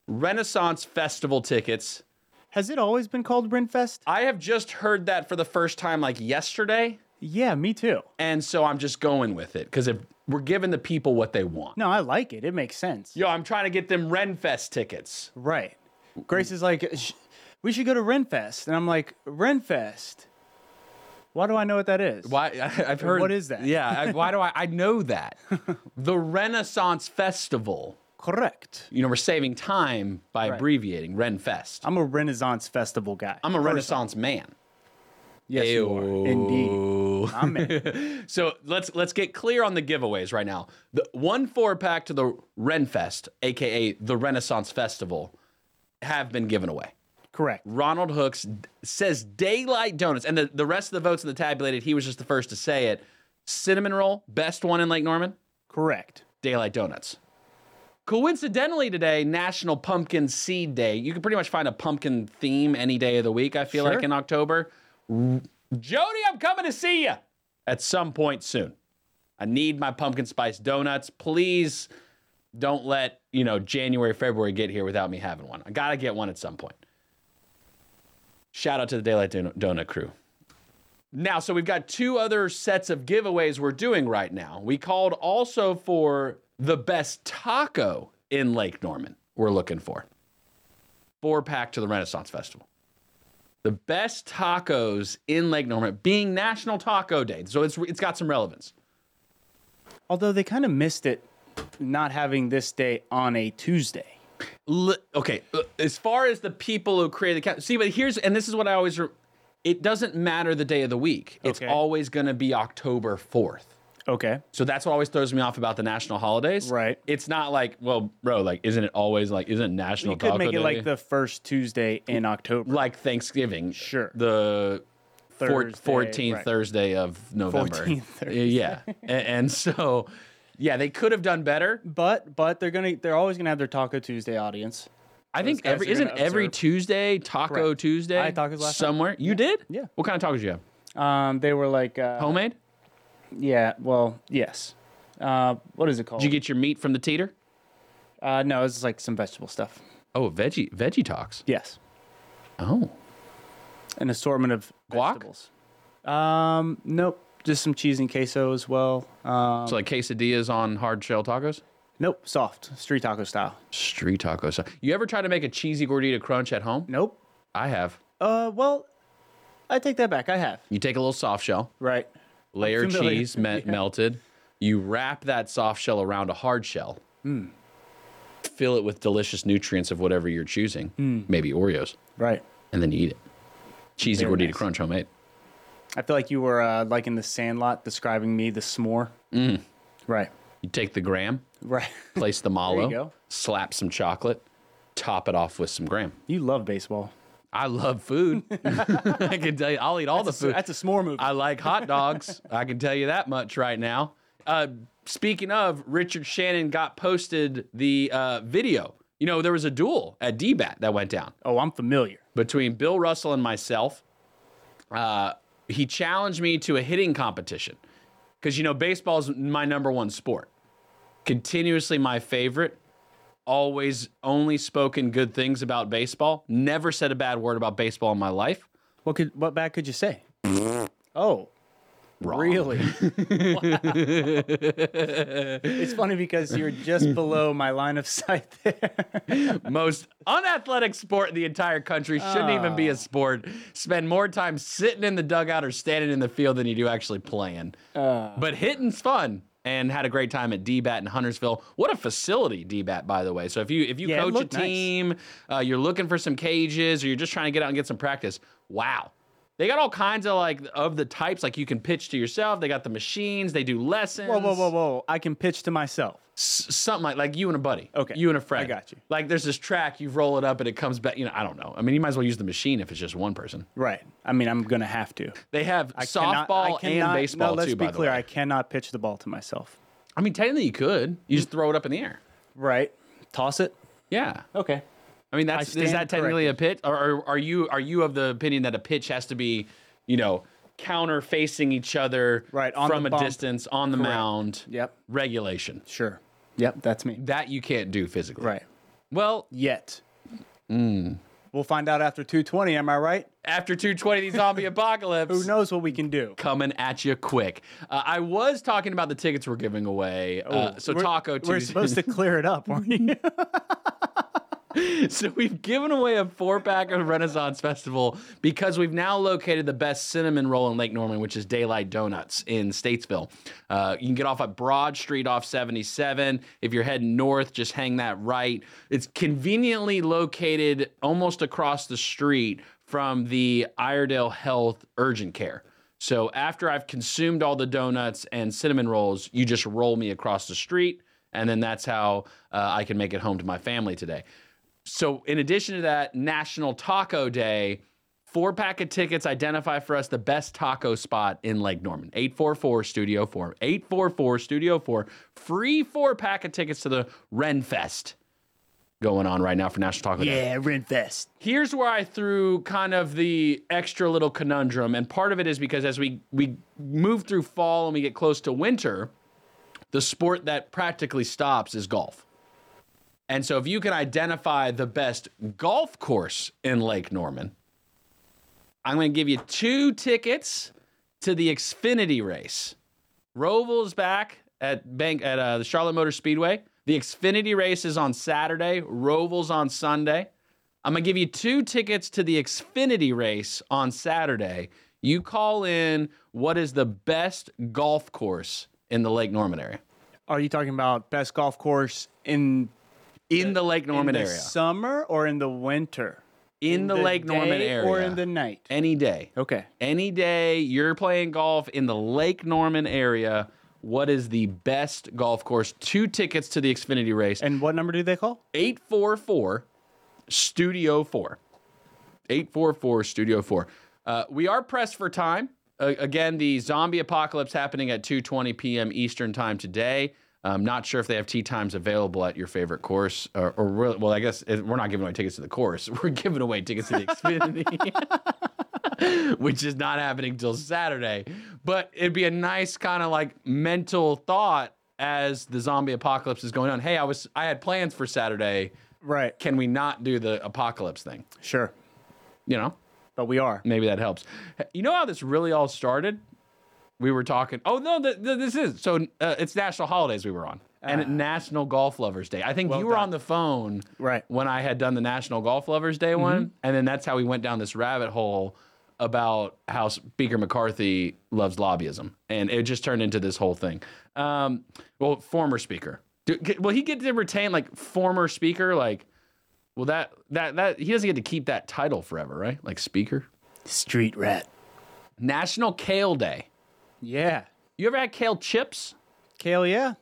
Renaissance Festival tickets. Has it always been called Renfest? I have just heard that for the first time like yesterday. Yeah, me too. And so I'm just going with it because if we're giving the people what they want. No, I like it. It makes sense. Yo, I'm trying to get them Renfest tickets. Right. Grace is like, we should go to Renfest. And I'm like, Renfest? Why do I know what that is? Why I, I've heard What is that? Yeah, I, why do I I know that? the Renaissance Festival. Correct. You know, we're saving time by Right. abbreviating Renfest. I'm a Renaissance Festival guy. I'm a Renaissance man. Yes, you are. Indeed. I'm. So let's let's get clear on the giveaways right now. The one four pack to the Renfest, aka the Renaissance Festival, have been given away. Correct. Ronald Hooks says Daylight Donuts, and the, the rest of the votes in the tabulated, he was just the first to say it. Cinnamon roll, best one in Lake Norman. Correct. Daylight Donuts. Coincidentally, today, National Pumpkin Seed Day. You can pretty much find a pumpkin theme any day of the week, I feel Sure. like, in October. Jody, I'm coming to see you at some point soon. I need my pumpkin spice donuts. Please don't let, you know, January, February get here without me having one. I got to get one at some point. Shout out to the Daylight Donut crew. Now, so we've got two other sets of giveaways we're doing right now. We called also for the best taco in Lake Norman. We're looking for four pack to the Renaissance Festival. The best tacos in Lake Norman being National Taco Day, so it's it's got some relevance. Although they kind of missed it not having this day on a Tuesday. Li- okay, uh, as far as the people who created the see, but here's and this is what I always. Re- it doesn't matter the day of the week. It's Okay. always going to be October fourth. Okay. So that's what always throws me off about the national holidays. Right. It's not like, well, bro, like, isn't it always like, isn't it National You could Taco make it Day? like the first Tuesday in October. like Thanksgiving. Sure. The four- Thursday, 14th right. Thursday of November. 14th Thursday. Yeah. and, and so, yeah, they could have done better. But but they're gonna they're always gonna have their Taco Tuesday audience. I think guys every are isn't gonna every observe. Tuesday Taco Correct. Tuesday. I had tacos last night. somewhere. You did? Yeah. What kind of tacos you have? Um, they were like uh, Homemade? Yeah. Well, yes. Uh, what is it called? Did you get your meat from the teeter? uh, no, it's like some vegetable stuff. Oh, veggie veggie talks. Yes. Oh, An assortment of Guac? vegetables. Um, nope. Just some cheese and queso as well. Um, so like quesadillas on hard shell tacos. nope. Soft street taco style. Street tacos. You ever try to make a cheesy gordita crunch at home? Nope. I have. Uh, well, I take that back. I have. You take a little soft shell, Right. Layer cheese me- melted. You wrap that soft shell around a hard shell. Hmm. Fill it with delicious nutrients of whatever you're choosing, Hmm. maybe Oreos, Right. and then you eat it. Cheesy Very gordita nice. crunch homemade. I feel like you were uh, like in the Sandlot describing me the s'more. Mm. Right. You take the graham, Right. place the mallow, go. slap some chocolate, top it off with some graham. you love baseball. I love food. I can tell you, I'll eat all That's, the a, food. that's a s'more movie. I like hot dogs. I can tell you that much right now. Uh, speaking of, Richard Shannon got posted the uh, video. You know, there was a duel at DBAT that went down oh, I'm familiar. between Bill Russell and myself. Uh, he challenged me to a hitting competition because, you know, baseball is my number one sport. Continuously my favorite. Always only spoken good things about baseball. Never said a bad word about baseball in my life. What could what bad could you say? oh, Wrong. really? It's funny because you're just below my line of sight there. most unathletic sport in the entire country. Shouldn't even be a ah. sport. Spend more time sitting in the dugout or standing in the field than you do actually playing. Ah. but hitting's fun. And had a great time at DBAT in Huntersville. What a facility, DBAT, by the way. So if you if you Yeah, coach a looked nice. team, uh, you're looking for some cages, or you're just trying to get out and get some practice. Wow, they got all kinds of like of the types. Like you can pitch to yourself. They got the machines. They do lessons. whoa, whoa, whoa, whoa! I can pitch to myself. s- something like like you and a buddy. Okay. You and a friend. I got you. Like there's this track, you roll it up and it comes back. You know, I don't know. I mean, you might as well use the machine if it's just one person. Right. I mean, I'm gonna have to. They have I cannot- softball I cannot, and baseball No, let's too. be by clear. the way. I cannot pitch the ball to myself. I mean, technically you could. You just mm. throw it up in the air. Right. Toss it. Yeah. Okay. I mean, that's is that technically a pitch, or, or are you are you of the opinion that a pitch has to be, you know, counter facing each other Right, from a bump. distance on the mound? Yep. Regulation Sure. Yep. That's me. that you can't do physically. Right. Well, Yet. Hmm. We'll find out after 220. Am I right? after 220, the zombie apocalypse. Who knows what we can do? coming at you quick. Uh, I was talking about the tickets we're giving away. uh, so Oh, We're- Taco We're supposed to clear it up, weren't we? so we've given away a four pack of Renaissance Festival because we've now located the best cinnamon roll in Lake Norman, which is Daylight Donuts in Statesville. Uh, you can get off at Broad Street off 77. If you're heading north, just hang that right. It's conveniently located almost across the street from the Iredell Health Urgent Care. So after I've consumed all the donuts and cinnamon rolls, you just roll me across the street, and then that's how uh, I can make it home to my family today. So, in addition to that, National Taco Day, four pack of tickets identify for us the best taco spot in Lake Norman. 844 Studio 4. 844 Studio 4. Free four pack of tickets to the Ren Fest going on right now for National Taco Day yeah, Renfest. here's where I threw kind of the extra little conundrum, and part of it is because as we we move through fall and we get close to winter, the sport that practically stops is golf. And so, if you can identify the best golf course in Lake Norman, I'm going to give you two tickets to the Xfinity race. Roval's back at Bank at uh, the Charlotte Motor Speedway. The Xfinity race is on Saturday. Roval's on Sunday. I'm gonna give you two tickets to the Xfinity race on Saturday. You call in what is the best golf course in the Lake Norman area? Are you talking about best golf course in, In the Lake Norman in the area. summer or in the winter? In the, Lake Norman area. Or in the night? any day. Okay. Any day you're playing golf in the Lake Norman area, what is the best golf course? Two tickets to the Xfinity race. And what number do they call? 844 Studio 4. 844 Studio 4. Uh, we are pressed for time. Uh, again, the zombie apocalypse happening at 2:20 p.m. Eastern time today. I'm not sure if they have tee times available at your favorite course, or, or really, well, I guess it- we're not giving away tickets to the course. We're giving away tickets to the Xfinity. which is not happening till Saturday. But it'd be a nice kind of like mental thought as the zombie apocalypse is going on. Hey, I was I had plans for Saturday. Right. Can we not do the apocalypse thing? Sure. You know, But we are. maybe that helps. You know how this really all started? We were talking. Oh no, th th- this is so. Uh, it's national holidays we were on, and National Golf Lovers Day. I think Well you were done. on the phone Right. when I had done the National Golf Lovers Day one, and then that's how we went down this rabbit hole about how Speaker McCarthy loves lobbyism, and it just turned into this whole thing. Um, well, former Speaker, Do, will he get to retain like former Speaker? Like, well, that that that he doesn't get to keep that title forever, right? Like Speaker. Street rat. National Kale Day. Yeah. You ever had kale chips? Kale, yeah.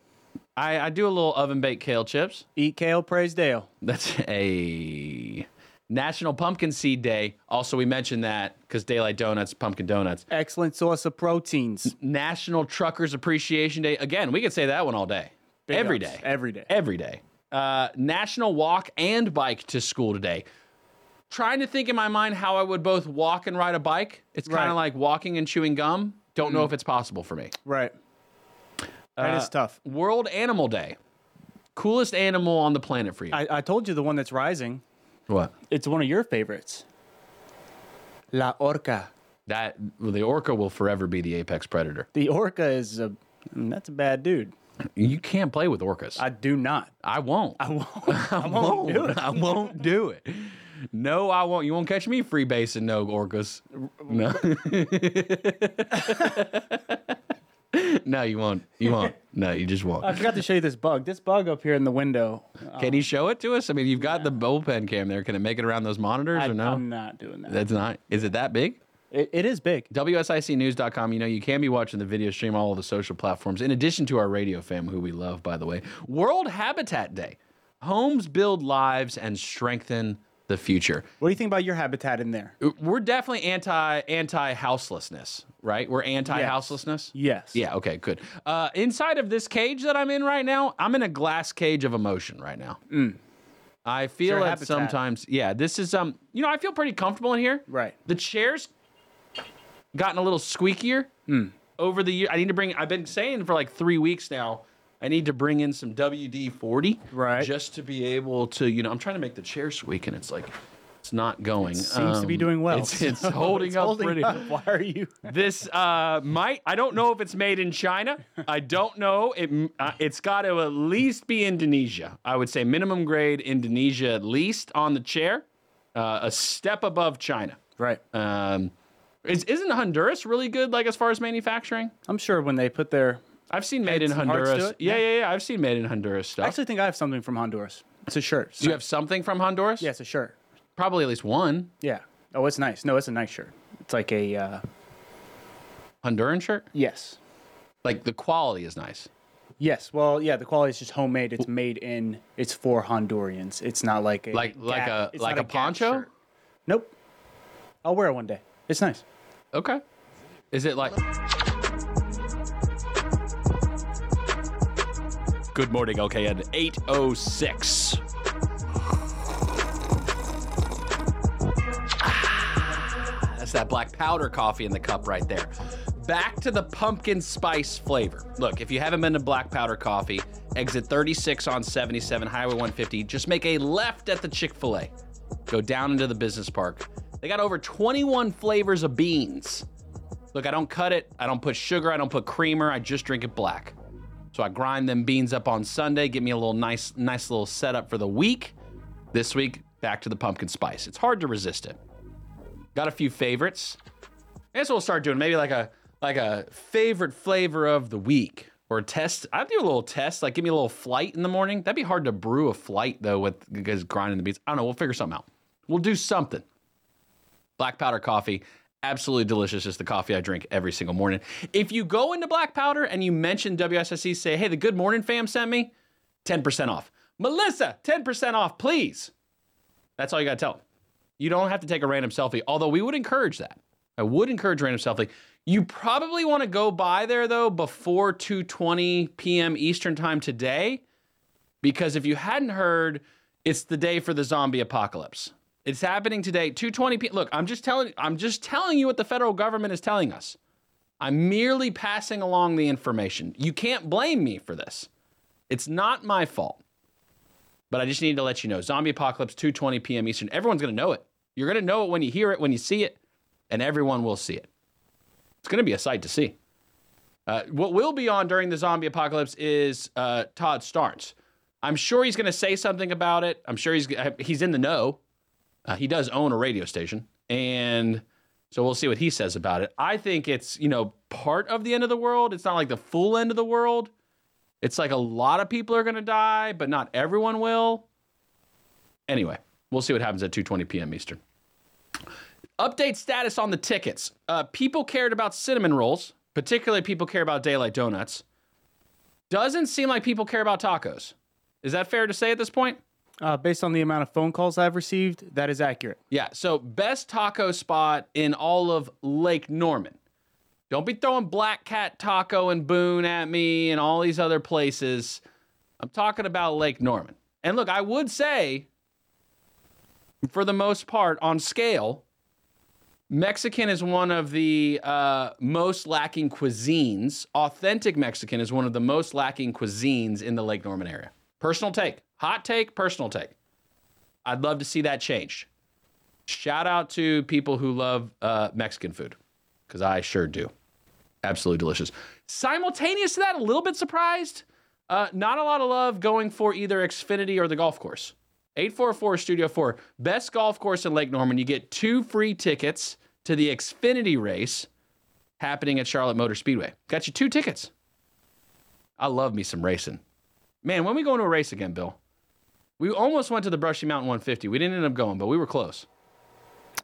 I, I do a little oven baked kale chips. Eat kale, praise Dale. That's a National Pumpkin Seed Day. Also, we mentioned that because Daylight Donuts, pumpkin donuts. Excellent source of proteins. National Truckers Appreciation Day. Again, we could say that one all day. Big Every ups. day. Every day. Every day. Uh, National Walk and Bike to School Today. Trying to think in my mind how I would both walk and ride a bike. It's kind Right. of like walking and chewing gum. Don't know if it's possible for me. Right. That is Uh, tough. World Animal Day. Coolest animal on the planet for you. I, I told you the one that's rising. what? It's one of your favorites. La orca. That well, the orca will forever be the apex predator. The orca is a mm, that's a bad dude. You can't play with orcas. I do not. I won't. I won't. I won't do it. I won't do it. No, I won't. You won't catch me freebasing no orcas. No. no, you won't. You won't. No, you just won't. I forgot to show you this bug. This bug up here in the window. Uh, can you show it to us? I mean, you've got the bullpen cam there. Can it make it around those monitors I, or no? I'm not doing that. That's not. Is it that big? It, it is big. WSICnews.com. You know, you can be watching the video stream on all of the social platforms, in addition to our radio fam, who we love, by the way. World Habitat Day. Homes build lives and strengthen the future. What do you think about your habitat in there? We're definitely anti anti houselessness, right? We're anti houselessness. Yes. Yeah. Okay. Good. Uh, inside of this cage that I'm in right now, I'm in a glass cage of emotion right now. I feel Mm. that habitat. sometimes. Yeah. This is um. You know, I feel pretty comfortable in here. Right. The chairs gotten a little squeakier Hmm. over the year. I need to bring. I've been saying for like three weeks now. I need to bring in some WD forty, Right. Just to be able to, you know, I'm trying to make the chair squeak, and it's like, it's not going. It Seems to be Um, doing well. It's, it's holding It's up holding pretty. up. Why are you? This uh, might. I don't know if it's made in China. I don't know. It uh, it's got to at least be Indonesia. I would say minimum grade Indonesia at least on the chair, uh, a step above China. Right. Um, is, isn't Honduras really good, like as far as manufacturing? I'm sure when they put their. I've seen made in Heads and hearts to Honduras. Yeah, Yeah. yeah. I've seen made in Honduras stuff. I actually think I have something from Honduras. It's a shirt. Do you have something from Honduras? Yeah, it's a shirt. probably at least one Yeah. Oh, it's nice. No, it's a nice shirt. It's like a. Uh, Honduran shirt. yes. Like the quality is nice. Yes. Well, yeah. The quality is just homemade. It's made in. It's for Hondurans. It's not like a Like- like Gap- a- it's like not a Gap poncho? shirt. Nope. I'll wear it one day. It's nice. Okay. Is it like? Good morning, okay, at 8.06. Ah, That's that black powder coffee in the cup right there. Back to the pumpkin spice flavor. Look, if you haven't been to Black Powder Coffee, exit 36 on 77, Highway 150. Just make a left at the Chick fil A. Go down into the business park. They got over 21 flavors of beans. Look, I don't cut it. I don't put sugar. I don't put creamer. I just drink it black. So I grind them beans up on Sunday, give me a little nice, nice little setup for the week. This week, back to the pumpkin spice. It's hard to resist it. Got a few favorites. I guess we'll start doing maybe like a like a favorite flavor of the week or a test. I'd do a little test, like give me a little flight in the morning. That'd be hard to brew a flight though with because grinding the beans. I don't know. We'll figure something out. We'll do something. Black powder coffee, absolutely delicious. Just the coffee I drink every single morning. If you go into Black Powder and you mention WSIC, say, hey, the Good Morning fam sent me 10% off. Melissa, 10% off, please. That's all you got to tell them. You don't have to take a random selfie, although we would encourage that. I would encourage random selfie. You probably want to go by there though before 2:20 p.m. Eastern time today because if you hadn't heard, it's the day for the zombie apocalypse. It's happening today. 220 p. Look, I'm just telling I'm just telling you what the federal government is telling us. I'm merely passing along the information. You can't blame me for this. It's not my fault. But I just need to let you know. Zombie Apocalypse 2:20 p.m. Eastern. Everyone's going to know it. You're going to know it when you hear it, when you see it, and everyone will see it. It's going to be a sight to see. Uh, what will be on during the zombie apocalypse is uh, Todd Starnes. I'm sure he's going to say something about it. I'm sure he's he's in the know. Uh, he does own a radio station, and so we'll see what he says about it. I think it's you know part of the end of the world. It's not like the full end of the world. It's like a lot of people are going to die, but not everyone will. Anyway, we'll see what happens at 2:20 p.m. Eastern. Update status on the tickets. Uh, people cared about cinnamon rolls, particularly people care about daylight donuts. Doesn't seem like people care about tacos. Is that fair to say at this point? Uh, based on the amount of phone calls I've received, that is accurate. Yeah. So best taco spot in all of Lake Norman. Don't be throwing Black Cat Taco and Boone at me and all these other places. I'm talking about Lake Norman. And look, I would say, for the most part, on scale, Mexican is one of the uh, most lacking cuisines. Authentic Mexican is one of the most lacking cuisines in the Lake Norman area. Personal take. Hot take, personal take. I'd love to see that change. Shout out to people who love uh, Mexican food, because I sure do. Absolutely delicious. Simultaneous to that, a little bit surprised. Uh, not a lot of love going for either Xfinity or the golf course. 844 Studio 4, best golf course in Lake Norman. You get two free tickets to the Xfinity race happening at Charlotte Motor Speedway. Got you two tickets. I love me some racing. Man, when we going to a race again, Bill? We almost went to the Brushy Mountain 150. We didn't end up going, but we were close.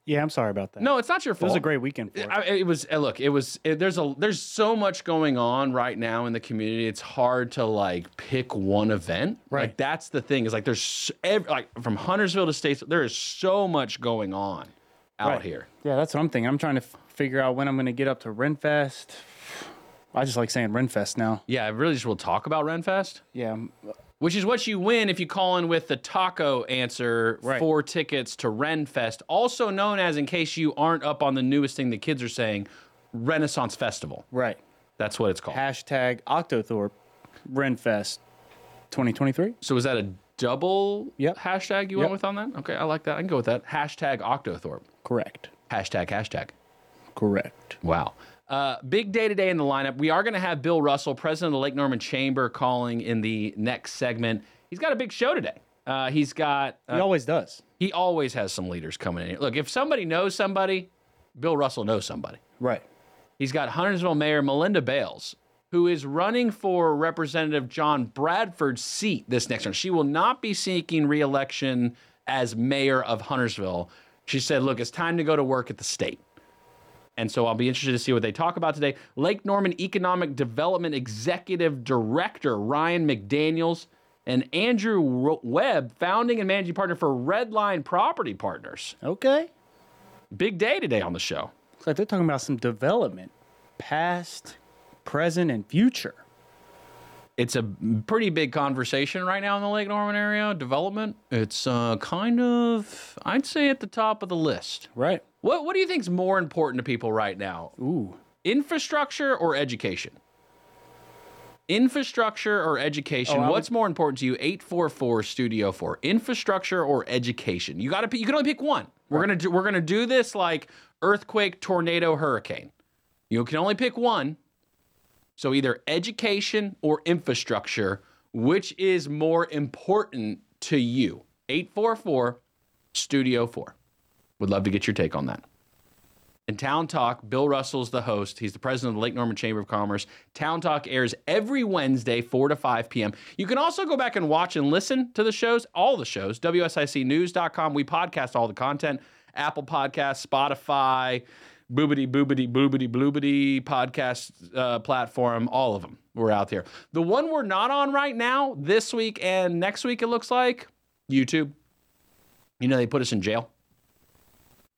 Yeah, I'm sorry about that. No, it's not your fault. it was a great weekend for it. I, it was. uh, Look, it was. It, there's a. There's so much going on right now in the community. It's hard to like pick one event. Like Right. that's the thing. Is like there's s- ev- like from Huntersville to States. There is so much going on out Right. here. Yeah, that's what I'm thinking. I'm trying to f- figure out when I'm going to get up to Renfest. I just like saying Renfest now. Yeah, I really just will talk about Renfest, Yeah, which is what you win if you call in with the taco answer Right. for tickets to Renfest, also known as, in case you aren't up on the newest thing the kids are saying, Renaissance Festival. right. That's what it's called. Hashtag Octothorpe Renfest 2023. So is that a double Yep. hashtag you went with on that? Okay, I like that. I can go with that. Hashtag Octothorpe. Correct. Hashtag hashtag. Correct. Wow. Uh, big day today in the lineup. We are going to have Bill Russell, president of the Lake Norman Chamber, calling in the next segment. He's got a big show today. Uh, he's got. He Uh, always does. he always has some leaders coming in. Look, if somebody knows somebody, Bill Russell knows somebody. Right. He's got Huntersville Mayor Melinda Bales, who is running for Representative John Bradford's seat this next term. She will not be seeking reelection as mayor of Huntersville. She said, Look, it's time to go to work at the state. And so I'll be interested to see what they talk about today. Lake Norman Economic Development Executive Director Ryan McDaniels and Andrew Webb, founding and managing partner for Redline Property Partners. Okay. Big day today on the show. Looks like they're talking about some development, past, present, and future. it's a pretty big conversation right now in the Lake Norman area. Development. It's uh, kind of, I'd say, at the top of the list. Right. What What do you think is more important to people right now? Ooh. Infrastructure or education? Infrastructure or education? Oh, What's more important to you? Eight four four Studio Four. Infrastructure or education? You got to. You can only pick one. We're gonna do. We're gonna do this like earthquake, tornado, hurricane. You can only pick one. So either education or infrastructure, which is more important to you? 844 Studio 4. Would love to get your take on that. In Town Talk, Bill Russell's the host. He's the president of the Lake Norman Chamber of Commerce. Town Talk airs every Wednesday, 4 to 5 p.m. You can also go back and watch and listen to the shows, all the shows, WSICnews.com. We podcast all the content, Apple Podcasts, Spotify, boobity, boobity, boobity, bloobity podcast uh, platform, all of them. We're out there. The one we're not on right now, this week and next week, it looks like YouTube. You know, they put us in jail.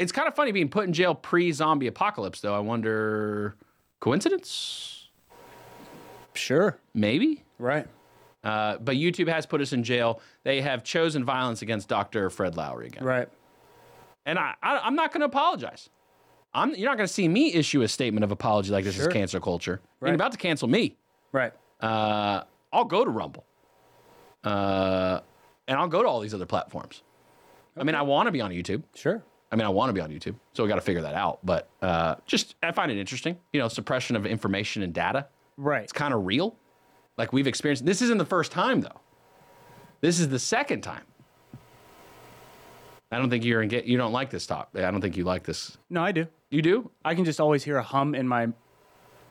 It's kind of funny being put in jail pre zombie apocalypse, though. I wonder, coincidence? Sure. Maybe. Right. Uh, but YouTube has put us in jail. They have chosen violence against Dr. Fred Lowry again. Right. and I, I I'm not going to apologize. I'm you're not going to see me issue a statement of apology like this is Sure. cancel culture. You're Right. about to cancel me. Right. Uh, I'll go to Rumble. Uh, and I'll go to all these other platforms. I mean, I want to be on YouTube. Sure. I mean, I want to be on YouTube, so we got to figure that out. But uh, just I find it interesting. You know, suppression of information and data. Right. It's kind of real. Like we've experienced. This isn't the first time though. This is the second time. I don't think you're in get. You don't like this talk. I don't think you like this. No, I do. You do? I can just always hear a hum in my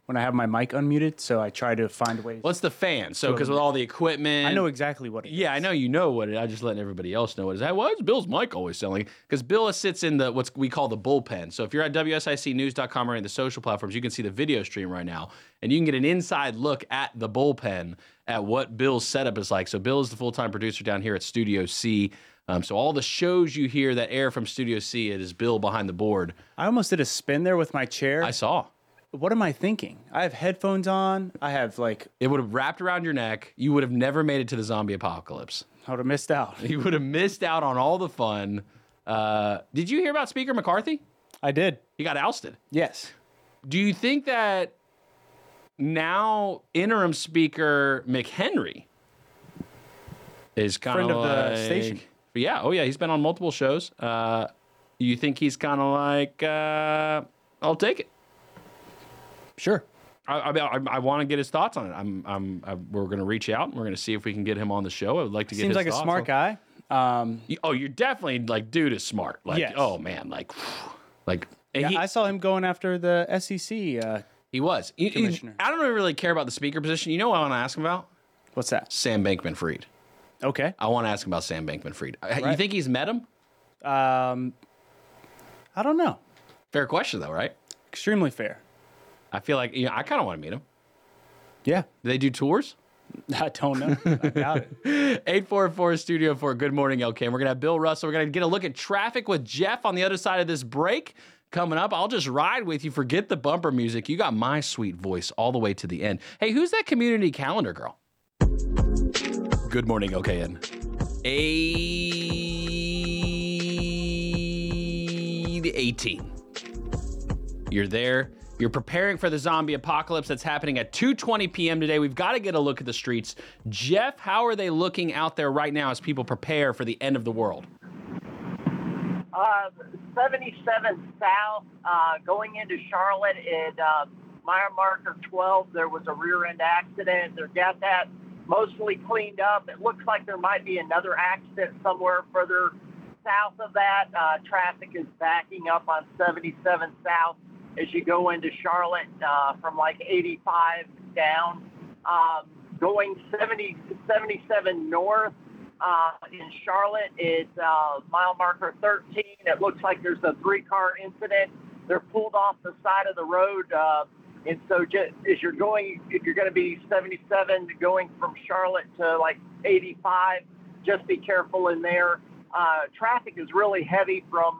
when I have my mic unmuted, so I try to find ways. What's the fan? So because with all the equipment, I know exactly what it is. Yeah, I know you know what it. I just letting everybody else know what it is. Hey, Why is Bill's mic always selling? Because Bill sits in the what's we call the bullpen. So if you're at WSICnews.com or in the social platforms, you can see the video stream right now, and you can get an inside look at the bullpen at what Bill's setup is like. So Bill is the full time producer down here at Studio C. Um, so all the shows you hear that air from Studio C, it is Bill behind the board. I almost did a spin there with my chair. I saw. What am I thinking? I have headphones on. I have like It would have wrapped around your neck. You would have never made it to the zombie apocalypse. I would have missed out. You would have missed out on all the fun. Uh, did you hear about Speaker McCarthy? I did. He got ousted. Yes. Do you think that now interim speaker McHenry is kind Friend of of the station. Yeah. Oh yeah. He's been on multiple shows. Uh, you think he's kind of like, uh, I'll take it. Sure. I, I, I, want to get his thoughts on it. I'm, I'm, i we're going to reach out and we're going to see if we can get him on the show. I would like to get. Seems his like a thoughts smart on- guy. Um, You- Oh, you're definitely like, dude is smart. Like, Yes. oh man, like, like, and yeah, he, I saw him going after the SEC. Uh, he was. You- you- Commissioner. I don't really care about the speaker position. You know what I want to ask him about? what's that? Sam Bankman Fried. Okay. I want to ask him about Sam Bankman Fried. You Right. think he's met him? Um, I don't know. Fair question, though, right? Extremely fair. I feel like you know, I kind of want to meet him. Yeah. Do they do tours? I don't know. I doubt it. 844 Studio 4. Good morning, LK. And we're going to have Bill Russell. We're going to get a look at traffic with Jeff on the other side of this break. Coming up, I'll just ride with you. Forget the bumper music. You got my sweet voice all the way to the end. Hey, who's that community calendar girl? Good morning, LKN. 818. You're there. You're preparing for the zombie apocalypse that's happening at 2:20 p.m. today. We've got to get a look at the streets. Jeff, how are they looking out there right now as people prepare for the end of the world? Uh, 77 South, uh, going into Charlotte in uh, mile marker 12, there was a rear end accident. They've got that mostly cleaned up. It looks like there might be another accident somewhere further south of that. Uh, traffic is backing up on 77 South as you go into Charlotte uh, from like 85 down. Um, going 70, 77 north uh, in Charlotte is uh, mile marker 13. It looks like there's a three car incident. They're pulled off the side of the road. Uh, and so just as you're going, if you're going to be 77 going from Charlotte to like 85, just be careful in there. Uh, traffic is really heavy from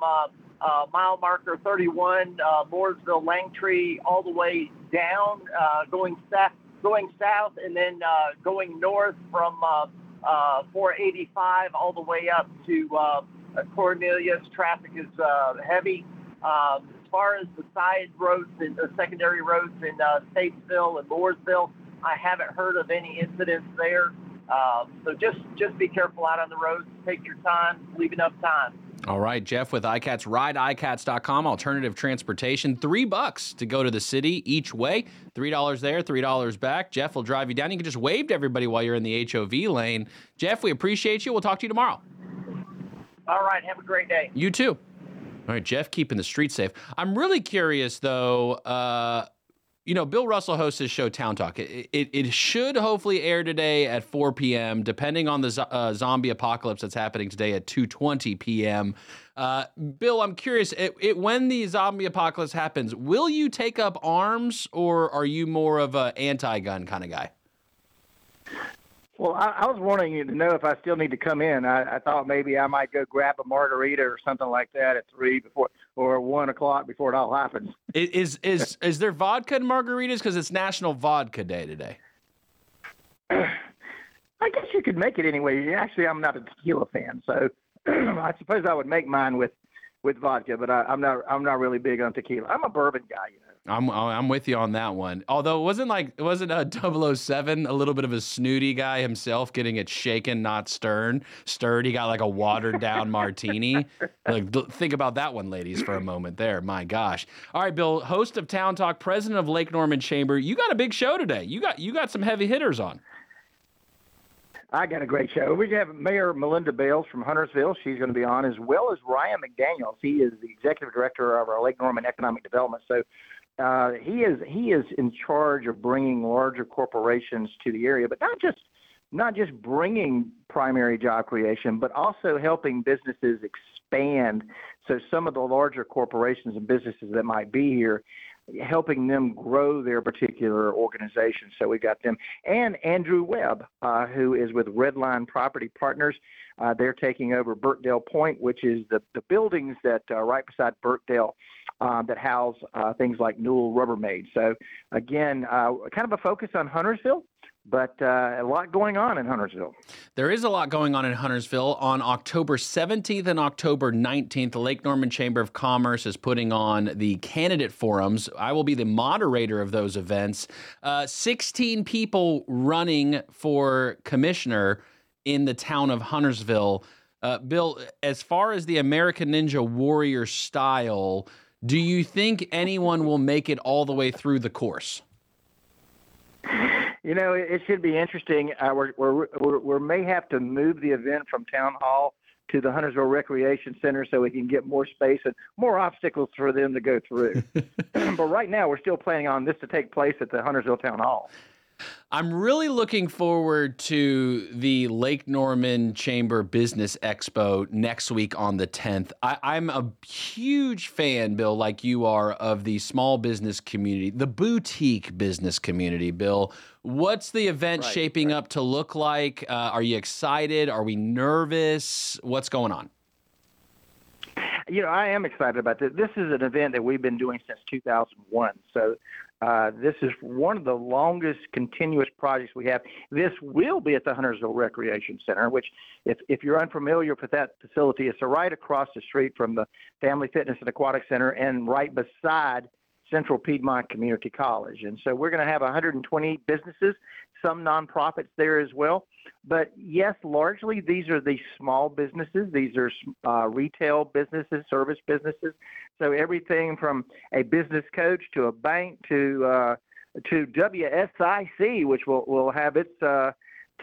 uh, mile marker 31, uh, Mooresville, Langtree, all the way down, uh, going south, going south, and then uh, going north from uh, uh, 485 all the way up to uh, Cornelius. Traffic is heavy. Um, as far as the side roads and the secondary roads in Statesville and Mooresville, I haven't heard of any incidents there. Um, so just just be careful out on the roads. Take your time. Leave enough time. All right, Jeff with iCats, rideicats.com, alternative transportation. Three bucks to go to the city each way. $3 there, $3 back. Jeff will drive you down. You can just wave to everybody while you're in the HOV lane. Jeff, we appreciate you. We'll talk to you tomorrow. All right. Have a great day. You too. All right, Jeff, keeping the streets safe. I'm really curious, though. Uh, you know, Bill Russell hosts his show Town Talk. It, it, it should hopefully air today at 4 p.m., depending on the zo- uh, zombie apocalypse that's happening today at 2:20 p.m. Uh, Bill, I'm curious. It, it, when the zombie apocalypse happens, will you take up arms, or are you more of a anti-gun kind of guy? Well, I, I was wanting you to know if I still need to come in. I, I thought maybe I might go grab a margarita or something like that at three before or one o'clock before it all happens. Is is is there vodka and margaritas because it's National Vodka Day today? I guess you could make it anyway. Actually, I'm not a tequila fan, so I suppose I would make mine with with vodka, but I, I'm not I'm not really big on tequila. I'm a bourbon guy, you know. I'm I'm with you on that one. Although it wasn't like it wasn't a 007 a little bit of a snooty guy himself getting it shaken, not stern. Stirred. He got like a watered down martini. Like think about that one, ladies, for a moment there. My gosh. All right, Bill, host of Town Talk, president of Lake Norman Chamber. You got a big show today. You got you got some heavy hitters on. I got a great show. We have Mayor Melinda Bales from Huntersville. She's going to be on, as well as Ryan McDaniels. He is the executive director of our Lake Norman Economic Development. So uh, he is he is in charge of bringing larger corporations to the area, but not just not just bringing primary job creation, but also helping businesses expand. So some of the larger corporations and businesses that might be here, helping them grow their particular organization. So we got them and Andrew Webb, uh, who is with Redline Property Partners. Uh, they're taking over Birkdale Point, which is the the buildings that uh, right beside Birkdale uh, that house uh, things like Newell Rubbermaid. So again, uh, kind of a focus on Huntersville but uh, a lot going on in Huntersville. There is a lot going on in Huntersville. On October 17th and October 19th, the Lake Norman Chamber of Commerce is putting on the candidate forums. I will be the moderator of those events. Uh, 16 people running for commissioner in the town of Huntersville. Uh, Bill, as far as the American Ninja Warrior style, do you think anyone will make it all the way through the course? You know, it, should be interesting. Uh, we're, we're, we're, we may have to move the event from town hall to the Huntersville Recreation Center so we can get more space and more obstacles for them to go through. but right now, we're still planning on this to take place at the Huntersville Town Hall. I'm really looking forward to the Lake Norman Chamber Business Expo next week on the 10th. I, am a huge fan, Bill, like you are, of the small business community, the boutique business community, Bill. What's the event right, shaping right. up to look like? Uh, are you excited? Are we nervous? What's going on? You know, I am excited about this. This is an event that we've been doing since 2001. So uh, this is one of the longest continuous projects we have. This will be at the Huntersville Recreation Center, which, if, if you're unfamiliar with that facility, it's right across the street from the Family Fitness and Aquatic Center and right beside Central Piedmont Community College. And so we're going to have 120 businesses, some nonprofits there as well. But yes, largely these are the small businesses. These are uh, retail businesses, service businesses so everything from a business coach to a bank to uh, to WSIC, which will will have its uh,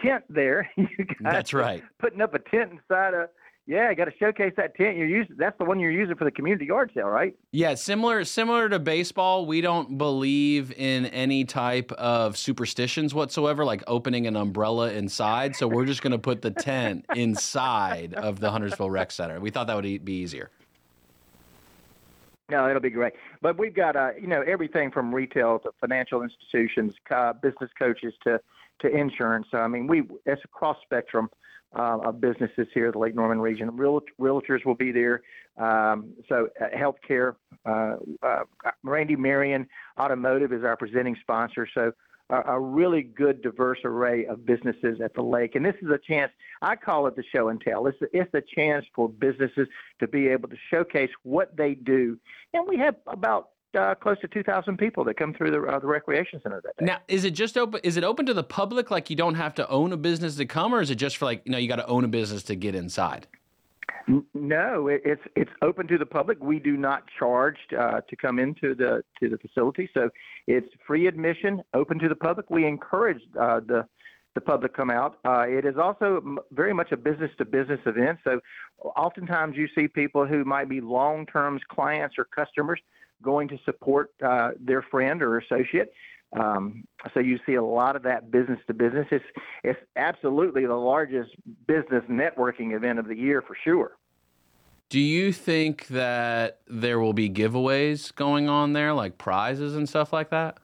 tent there. That's right. Putting up a tent inside a yeah, got to showcase that tent you're using. That's the one you're using for the community yard sale, right? Yeah, similar similar to baseball, we don't believe in any type of superstitions whatsoever, like opening an umbrella inside. So we're just going to put the tent inside of the Huntersville Rec Center. We thought that would be easier. No, it'll be great. But we've got, uh, you know, everything from retail to financial institutions, uh, business coaches to to insurance. I mean, we it's a cross spectrum uh, of businesses here the Lake Norman region. Real, realtors will be there. Um, so, uh, healthcare. Uh, uh, Randy Marion Automotive is our presenting sponsor. So, a, really good, diverse array of businesses at the lake. And this is a chance, I call it the show and tell. It's, it's a chance for businesses to be able to showcase what they do. And we have about uh, close to 2,000 people that come through the, uh, the recreation center that day. Now, is it just open? Is it open to the public? Like you don't have to own a business to come, or is it just for like you know you got to own a business to get inside? No, it's it's open to the public. We do not charge uh, to come into the to the facility, so it's free admission, open to the public. We encourage uh, the the public come out. Uh, it is also very much a business to business event. So, oftentimes you see people who might be long term clients or customers going to support uh, their friend or associate. Um, so you see a lot of that business to business. It's it's absolutely the largest business networking event of the year for sure. Do you think that there will be giveaways going on there, like prizes and stuff like that?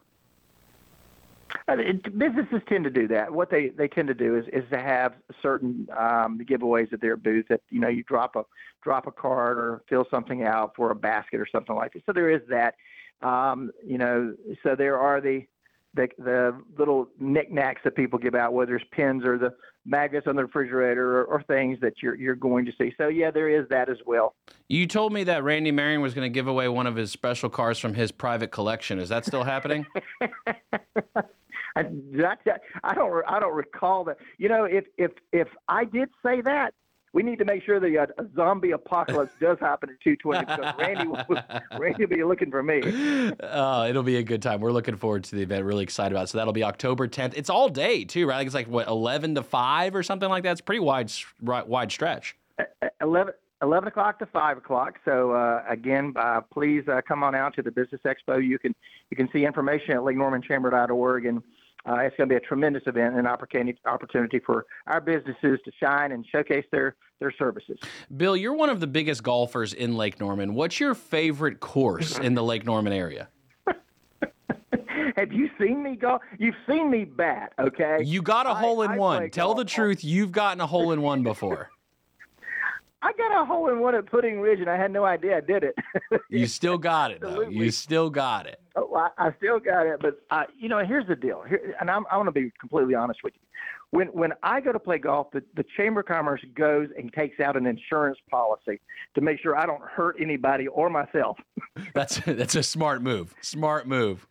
Uh, it, businesses tend to do that. What they, they tend to do is, is to have certain um, giveaways at their booth that you know you drop a drop a card or fill something out for a basket or something like that. So there is that. Um, you know, so there are the the the little knickknacks that people give out, whether it's pins or the magnets on the refrigerator or, or things that you're you're going to see. So yeah, there is that as well. You told me that Randy Marion was going to give away one of his special cars from his private collection. Is that still happening? I, did I, don't I don't recall that. You know, if if if I did say that, we need to make sure the uh, zombie apocalypse does happen at 220 because Randy will, Randy will be looking for me. Oh, it'll be a good time. We're looking forward to the event. Really excited about it. So that'll be October 10th. It's all day too, right? Like it's like what 11 to 5 or something like that. It's pretty wide wide stretch. 11, 11 o'clock to 5 o'clock. So uh, again, uh, please uh, come on out to the Business Expo. You can you can see information at lakenormanchamber.org, and uh, it's going to be a tremendous event and opportunity opportunity for our businesses to shine and showcase their their services. Bill, you're one of the biggest golfers in Lake Norman. What's your favorite course in the Lake Norman area? Have you seen me go? You've seen me bat, okay? You got a I- hole in I one. Tell the truth. You've gotten a hole in one before. I got a hole in one at Pudding Ridge, and I had no idea I did it. You still got it though. You still got it. Oh, I, I still got it, but you know, here's the deal. Here, and I'm, I want to be completely honest with you. When when I go to play golf, the, the Chamber of Commerce goes and takes out an insurance policy to make sure I don't hurt anybody or myself. That's that's a smart move. Smart move.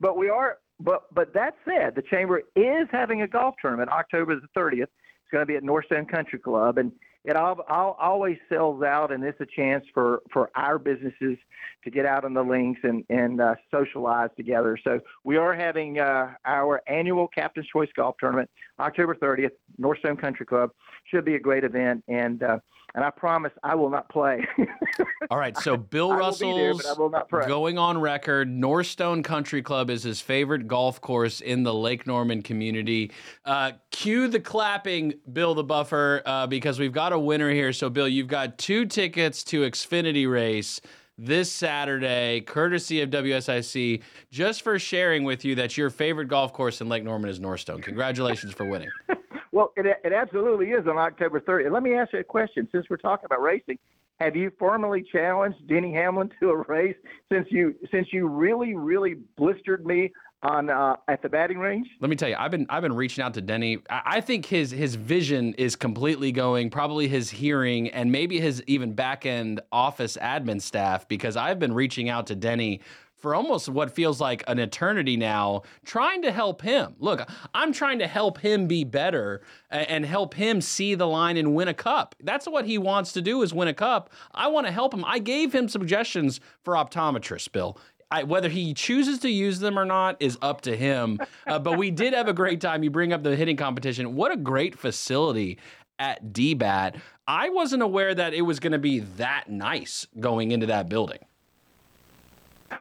But we are. But but that said, the Chamber is having a golf tournament October the 30th. It's going to be at Northstone Country Club, and it all, all, always sells out, and it's a chance for for our businesses to get out on the links and and uh, socialize together. So we are having uh, our annual Captain's Choice Golf Tournament October 30th, Northstone Country Club. Should be a great event, and uh, and I promise I will not play. All right, so Bill I there, Russell's I not going on record. Northstone Country Club is his favorite golf course in the Lake Norman community. Uh, cue the clapping, Bill the Buffer, uh, because we've got a winner here. So, Bill, you've got two tickets to Xfinity Race this Saturday, courtesy of WSIC, just for sharing with you that your favorite golf course in Lake Norman is Northstone. Congratulations for winning. Well, it, it absolutely is on October 30th. Let me ask you a question. Since we're talking about racing, have you formally challenged Denny Hamlin to a race since you since you really really blistered me on uh, at the batting range? Let me tell you, I've been I've been reaching out to Denny. I, I think his his vision is completely going, probably his hearing and maybe his even back end office admin staff, because I've been reaching out to Denny for almost what feels like an eternity now, trying to help him. Look, I'm trying to help him be better and help him see the line and win a cup. That's what he wants to do is win a cup. I want to help him. I gave him suggestions for optometrists, Bill. I, whether he chooses to use them or not is up to him. Uh, but we did have a great time. You bring up the hitting competition. What a great facility at DBAT. I wasn't aware that it was going to be that nice going into that building.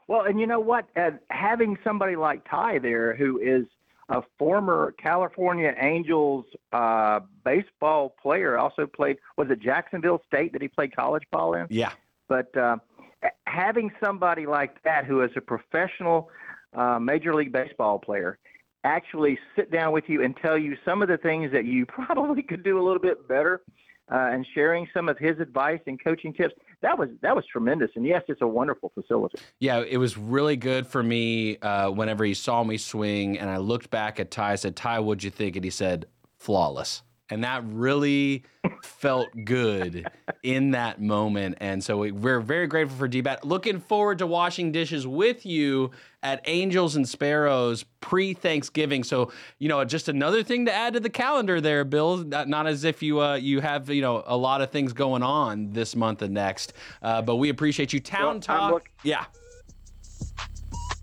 Well, and you know what? Uh, having somebody like Ty there, who is a former California Angels uh, baseball player, also played was it Jacksonville State that he played college ball in? Yeah. But uh, having somebody like that who is a professional uh, Major League Baseball player actually sit down with you and tell you some of the things that you probably could do a little bit better, uh, and sharing some of his advice and coaching tips. That was that was tremendous. And yes, it's a wonderful facility. Yeah, it was really good for me uh, whenever he saw me swing, and I looked back at Ty. I said, "Ty, what'd you think?" And he said, "Flawless." And that really felt good in that moment. And so we, we're very grateful for DBAT. Looking forward to washing dishes with you at Angels and Sparrows pre Thanksgiving. So, you know, just another thing to add to the calendar there, Bill. Not, not as if you uh, you have, you know, a lot of things going on this month and next. Uh, but we appreciate you. Town Well, Talk. look- yeah.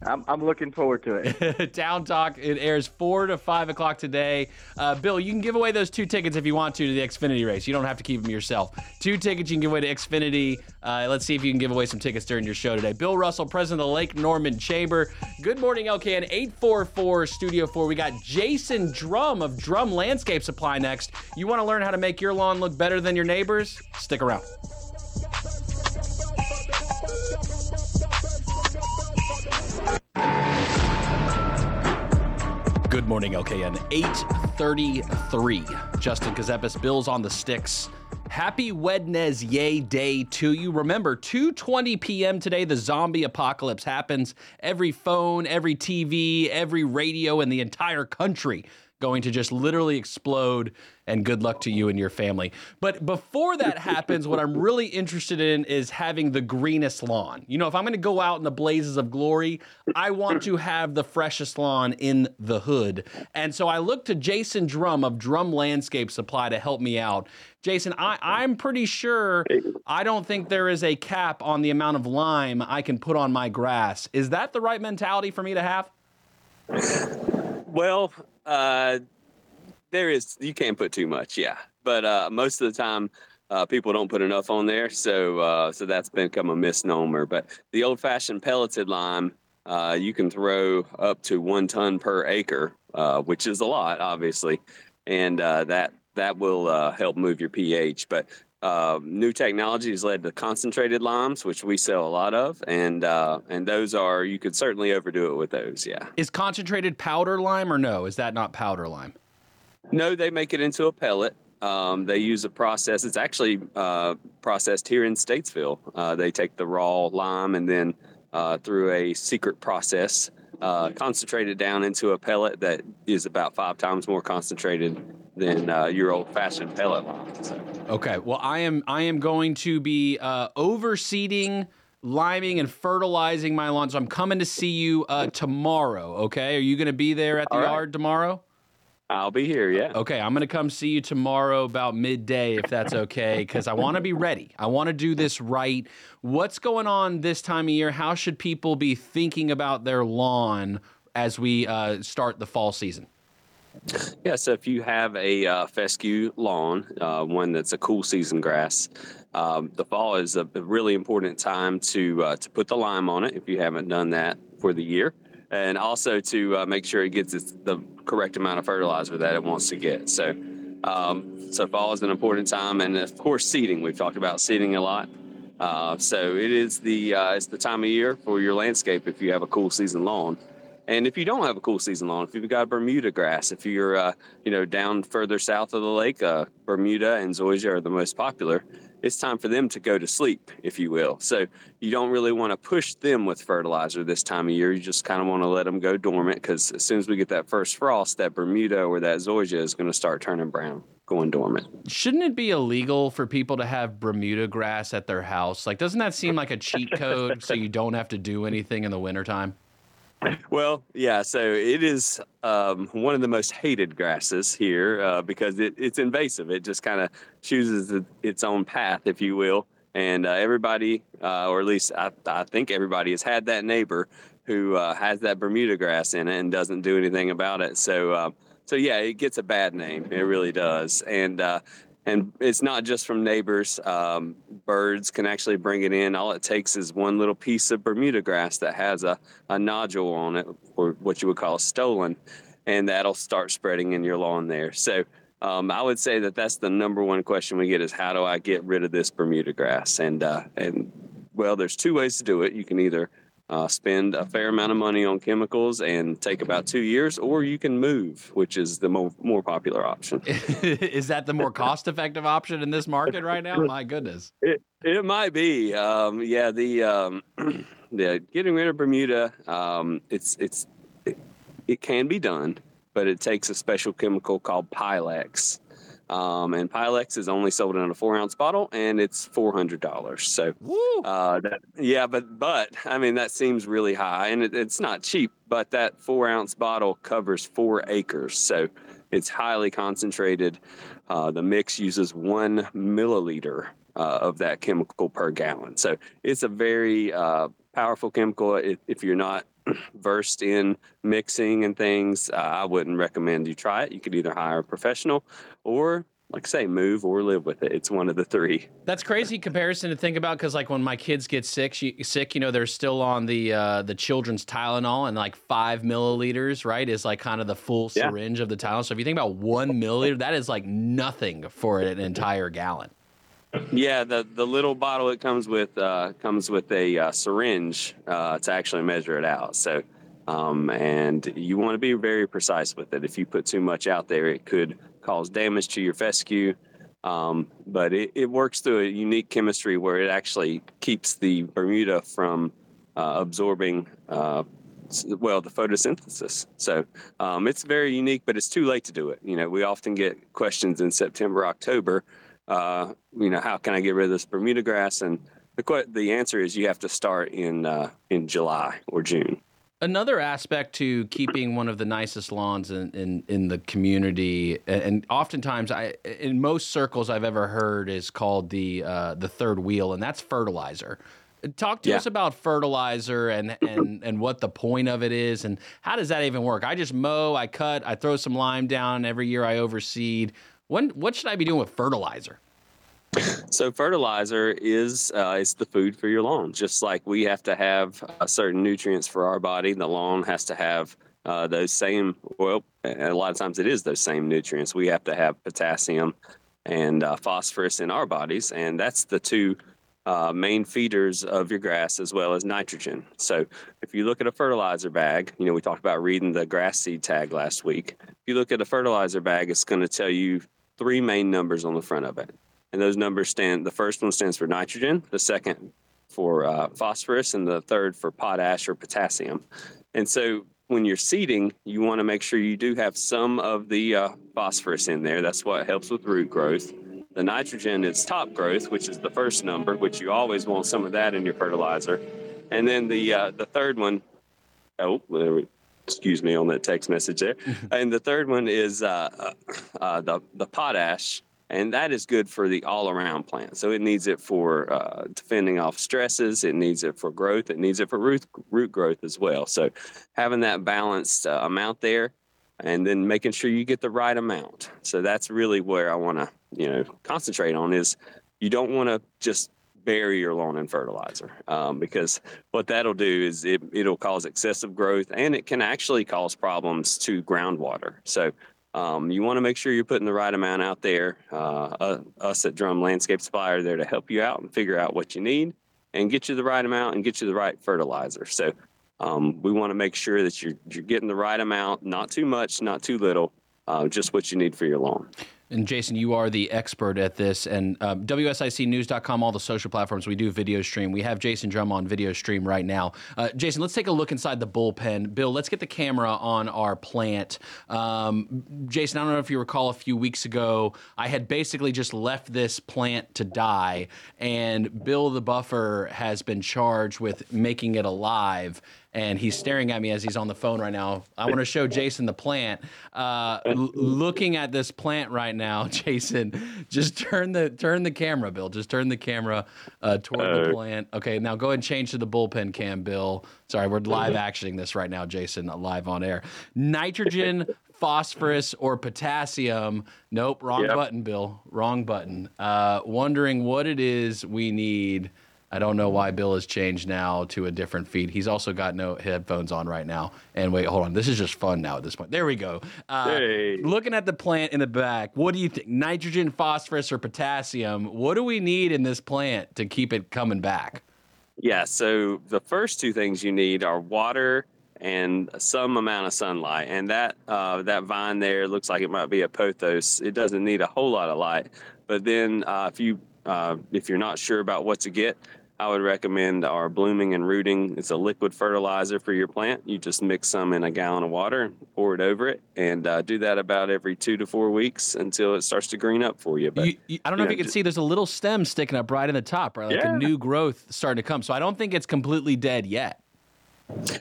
I'm, I'm looking forward to it. Town Talk. It airs four to five o'clock today. Uh, Bill, you can give away those two tickets if you want to to the Xfinity race. You don't have to keep them yourself. Two tickets you can give away to Xfinity. Uh, let's see if you can give away some tickets during your show today. Bill Russell, president of the Lake Norman Chamber. Good morning, LKN 844 Studio 4. We got Jason Drum of Drum Landscape Supply next. You want to learn how to make your lawn look better than your neighbors? Stick around. Good morning, LKN. 833. Justin Kazepis, Bills on the sticks. Happy Wednesday Day to you. Remember, 2:20 p.m. today, the zombie apocalypse happens. Every phone, every TV, every radio in the entire country going to just literally explode and good luck to you and your family. But before that happens, what I'm really interested in is having the greenest lawn. You know, if I'm going to go out in the blazes of glory, I want to have the freshest lawn in the hood. And so I look to Jason Drum of Drum Landscape Supply to help me out. Jason, I, I'm pretty sure I don't think there is a cap on the amount of lime I can put on my grass. Is that the right mentality for me to have? Well, uh, there is. You can't put too much, yeah. But uh, most of the time, uh, people don't put enough on there, so uh, so that's become a misnomer. But the old-fashioned pelleted lime, uh, you can throw up to one ton per acre, uh, which is a lot, obviously, and that that will help move your pH. But uh, new technology has led to concentrated limes, which we sell a lot of, and uh, and those are you could certainly overdo it with those. Yeah. Is concentrated powder lime or no? Is that not powder lime? No, they make it into a pellet. Um, they use a process. It's actually uh, processed here in Statesville. Uh, they take the raw lime and then uh, through a secret process, uh, concentrate it down into a pellet that is about five times more concentrated than uh, your old-fashioned pellet lime. So. Okay. Well, I am I am going to be uh, overseeding, liming, and fertilizing my lawn. So I'm coming to see you uh, tomorrow. Okay. Are you going to be there at the right. yard tomorrow? I'll be here. Yeah. Okay, I'm gonna come see you tomorrow about midday if that's okay, because I want to be ready. I want to do this right. What's going on this time of year? How should people be thinking about their lawn as we uh, start the fall season? Yeah, so if you have a uh, fescue lawn, uh, one that's a cool season grass, um, the fall is a really important time to uh, to put the lime on it if you haven't done that for the year, and also to uh, make sure it gets its, the correct amount of fertilizer that it wants to get. So, um, so fall is an important time, and of course seeding. We've talked about seeding a lot. Uh, so it is the uh, it's the time of year for your landscape if you have a cool season lawn. And if you don't have a cool season lawn, if you've got Bermuda grass, if you're uh, you know down further south of the lake, uh, Bermuda and zoysia are the most popular. It's time for them to go to sleep, if you will. So you don't really want to push them with fertilizer this time of year. You just kind of want to let them go dormant because as soon as we get that first frost, that Bermuda or that zoysia is going to start turning brown, going dormant. Shouldn't it be illegal for people to have Bermuda grass at their house? Like, doesn't that seem like a cheat code so you don't have to do anything in the wintertime? Well, yeah. So it is um, one of the most hated grasses here uh, because it, it's invasive. It just kind of chooses its own path, if you will. And uh, everybody, uh, or at least I, I think everybody, has had that neighbor who uh, has that Bermuda grass in it and doesn't do anything about it. So, uh, so yeah, it gets a bad name. It really does. And uh, and it's not just from neighbors. Um, birds can actually bring it in. All it takes is one little piece of Bermuda grass that has a, a nodule on it, or what you would call a stolon, and that'll start spreading in your lawn there. So um, I would say that that's the number one question we get is how do I get rid of this Bermuda grass? And uh, and well, there's two ways to do it. You can either uh, spend a fair amount of money on chemicals and take about two years, or you can move, which is the more, more popular option. is that the more cost effective option in this market right now? My goodness. It it might be. Um, yeah, the um, the getting rid of Bermuda. Um, it's it's it, it can be done, but it takes a special chemical called Pylex. Um, and Pylex is only sold in a four ounce bottle, and it's four hundred dollars. So, uh, that, yeah, but but I mean that seems really high, and it, it's not cheap. But that four ounce bottle covers four acres, so it's highly concentrated. Uh, the mix uses one milliliter uh, of that chemical per gallon, so it's a very uh, powerful chemical. If, if you're not versed in mixing and things, uh, I wouldn't recommend you try it. You could either hire a professional or, like I say, move or live with it. It's one of the three. That's crazy comparison to think about because like when my kids get sick, you, sick, you know, they're still on the uh, the children's Tylenol and like five milliliters, right, is like kind of the full Yeah. syringe of the Tylenol. So if you think about one milliliter, that is like nothing for an entire gallon. Yeah, the the little bottle it comes with uh, comes with a uh, syringe uh, to actually measure it out. So, um, and you want to be very precise with it. If you put too much out there, it could cause damage to your fescue. Um, but it, it works through a unique chemistry where it actually keeps the Bermuda from uh, absorbing, uh, well, the photosynthesis. So um, it's very unique, but it's too late to do it. You know, we often get questions in September, October. Uh, you know, how can I get rid of this Bermuda grass? And the the answer is you have to start in uh, in July or June. Another aspect to keeping one of the nicest lawns in, in, in the community, and, and oftentimes I in most circles I've ever heard is called the uh, the third wheel, and that's fertilizer. Talk to Yeah. us about fertilizer and, and and what the point of it is, and how does that even work? I just mow, I cut, I throw some lime down every year. I overseed. When what should I be doing with fertilizer? So fertilizer is uh, is the food for your lawn. Just like we have to have uh, certain nutrients for our body, the lawn has to have uh, those same. Well, a lot of times it is those same nutrients. We have to have potassium and uh, phosphorus in our bodies, and that's the two uh, main feeders of your grass as well as nitrogen. So if you look at a fertilizer bag, you know we talked about reading the grass seed tag last week. If you look at a fertilizer bag, it's going to tell you three main numbers on the front of it. And those numbers stand the first one stands for nitrogen the second for uh, phosphorus and the third for potash or potassium. And so when you're seeding you want to make sure you do have some of the uh, phosphorus in there. That's what helps with root growth. The nitrogen is top growth which is the first number which you always want some of that in your fertilizer. And then the uh, the third one oh there we- excuse me on that text message there and the third one is uh, uh, uh, the, the potash and that is good for the all-around plant. So it needs it for uh, defending off stresses. It needs it for growth. It needs it for root root growth as well. So having that balanced uh, amount there, and then making sure you get the right amount. So that's really where I want to you know concentrate on is you don't want to just bury your lawn in fertilizer um, because what that'll do is it, it'll cause excessive growth and it can actually cause problems to groundwater. So um, you want to make sure you're putting the right amount out there. Uh, uh, us at Drum Landscape Supply are there to help you out and figure out what you need and get you the right amount and get you the right fertilizer. So um, we want to make sure that you're, you're getting the right amount, not too much, not too little, uh, just what you need for your lawn. And Jason, you are the expert at this. And um, WSICnews.com, all the social platforms, we do video stream. We have Jason Drum on video stream right now. Uh, Jason, let's take a look inside the bullpen. Bill, let's get the camera on our plant. Um, Jason, I don't know if you recall a few weeks ago, I had basically just left this plant to die, and Bill the buffer has been charged with making it alive and he's staring at me as he's on the phone right now. I want to show Jason the plant. Uh, l- looking at this plant right now, Jason, just turn the turn the camera, Bill. Just turn the camera uh, toward the Uh. plant. Okay, now go ahead and change to the bullpen cam, Bill. Sorry, we're live actioning this right now, Jason, live on air. Nitrogen. Phosphorus or potassium? Nope, wrong Yep. button, Bill. Wrong button. Uh, wondering what it is we need I don't know why Bill has changed now to a different feed. He's also got no headphones on right now. And wait, hold on. This is just fun now at this point. There we go. Uh, Hey. Looking at the plant in the back, what do you think? Nitrogen, phosphorus, or potassium? What do we need in this plant to keep it coming back? Yeah, so the first two things you need are water and some amount of sunlight. And that uh, that vine there looks like it might be a pothos. It doesn't need a whole lot of light. But then uh, if you uh, if you're not sure about what to get, I would recommend our blooming and rooting. It's a liquid fertilizer for your plant. You just mix some in a gallon of water, pour it over it, and uh, do that about every two to four weeks until it starts to green up for you. But You- you- I don't know if you can see. There's a little stem sticking up right in the top, right? Like Yeah. a new growth starting to come. So I don't think it's completely dead yet.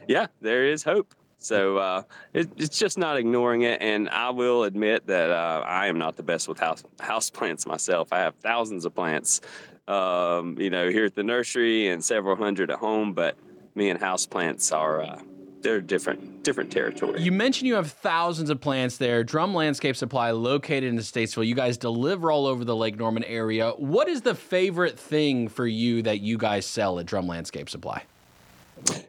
yeah, there is hope. So uh, it, it's just not ignoring it. And I will admit that uh, I am not the best with house house plants myself. I have thousands of plants, um, you know, here at the nursery and several hundred at home. But me and house plants are uh, they're different different territory. You mentioned you have thousands of plants there. Drum Landscape Supply, located in Statesville. You guys deliver all over the Lake Norman area. What is the favorite thing for you that you guys sell at Drum Landscape Supply?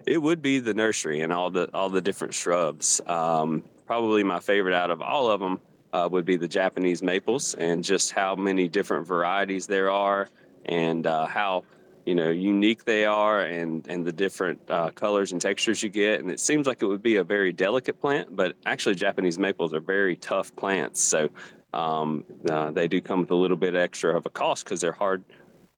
It would be the nursery and all the all the different shrubs. Um, probably my favorite out of all of them uh, would be the Japanese maples, and just how many different varieties there are, and uh, how you know unique they are, and and the different uh, colors and textures you get. And it seems like it would be a very delicate plant, but actually Japanese maples are very tough plants. So Um, uh, they do come with a little bit extra of a cost because they're hard.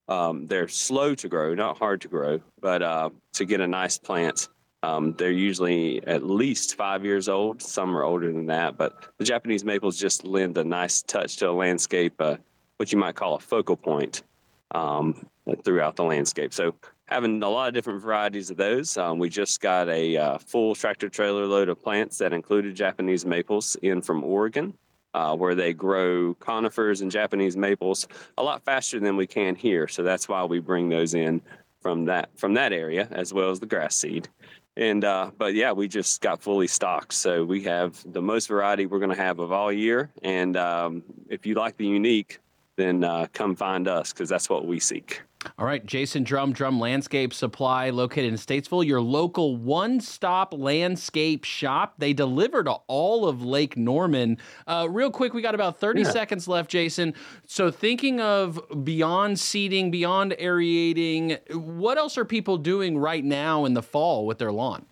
Um, they're slow to grow, not hard to grow, but uh, to get a nice plant, um, they're usually at least five years old. Some are older than that, but the Japanese maples just lend a nice touch to a landscape, uh, what you might call a focal point um, throughout the landscape. So having a lot of different varieties of those. Um, we just got a uh, full tractor trailer load of plants that included Japanese maples in from Oregon. Uh, where they grow conifers and Japanese maples a lot faster than we can here. So that's why we bring those in from that from that area as well as the grass seed. And uh, but yeah, we just got fully stocked. So we have the most variety we're going to have of all year. And um, if you like the unique, then uh, come find us because that's what we seek. All right, Jason Drum, Drum Landscape Supply, located in Statesville, your local one stop landscape shop. They deliver to all of Lake Norman. Uh, real quick, we got about 30 Yeah. seconds left, Jason. So, thinking of beyond seeding, beyond aerating, what else are people doing right now in the fall with their lawn?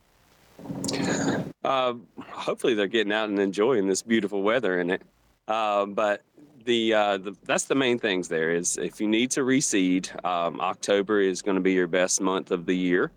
Uh, hopefully, they're getting out and enjoying this beautiful weather in it. Uh, but the, uh, the that's the main things. There is if you need to reseed, um, October is going to be your best month of the year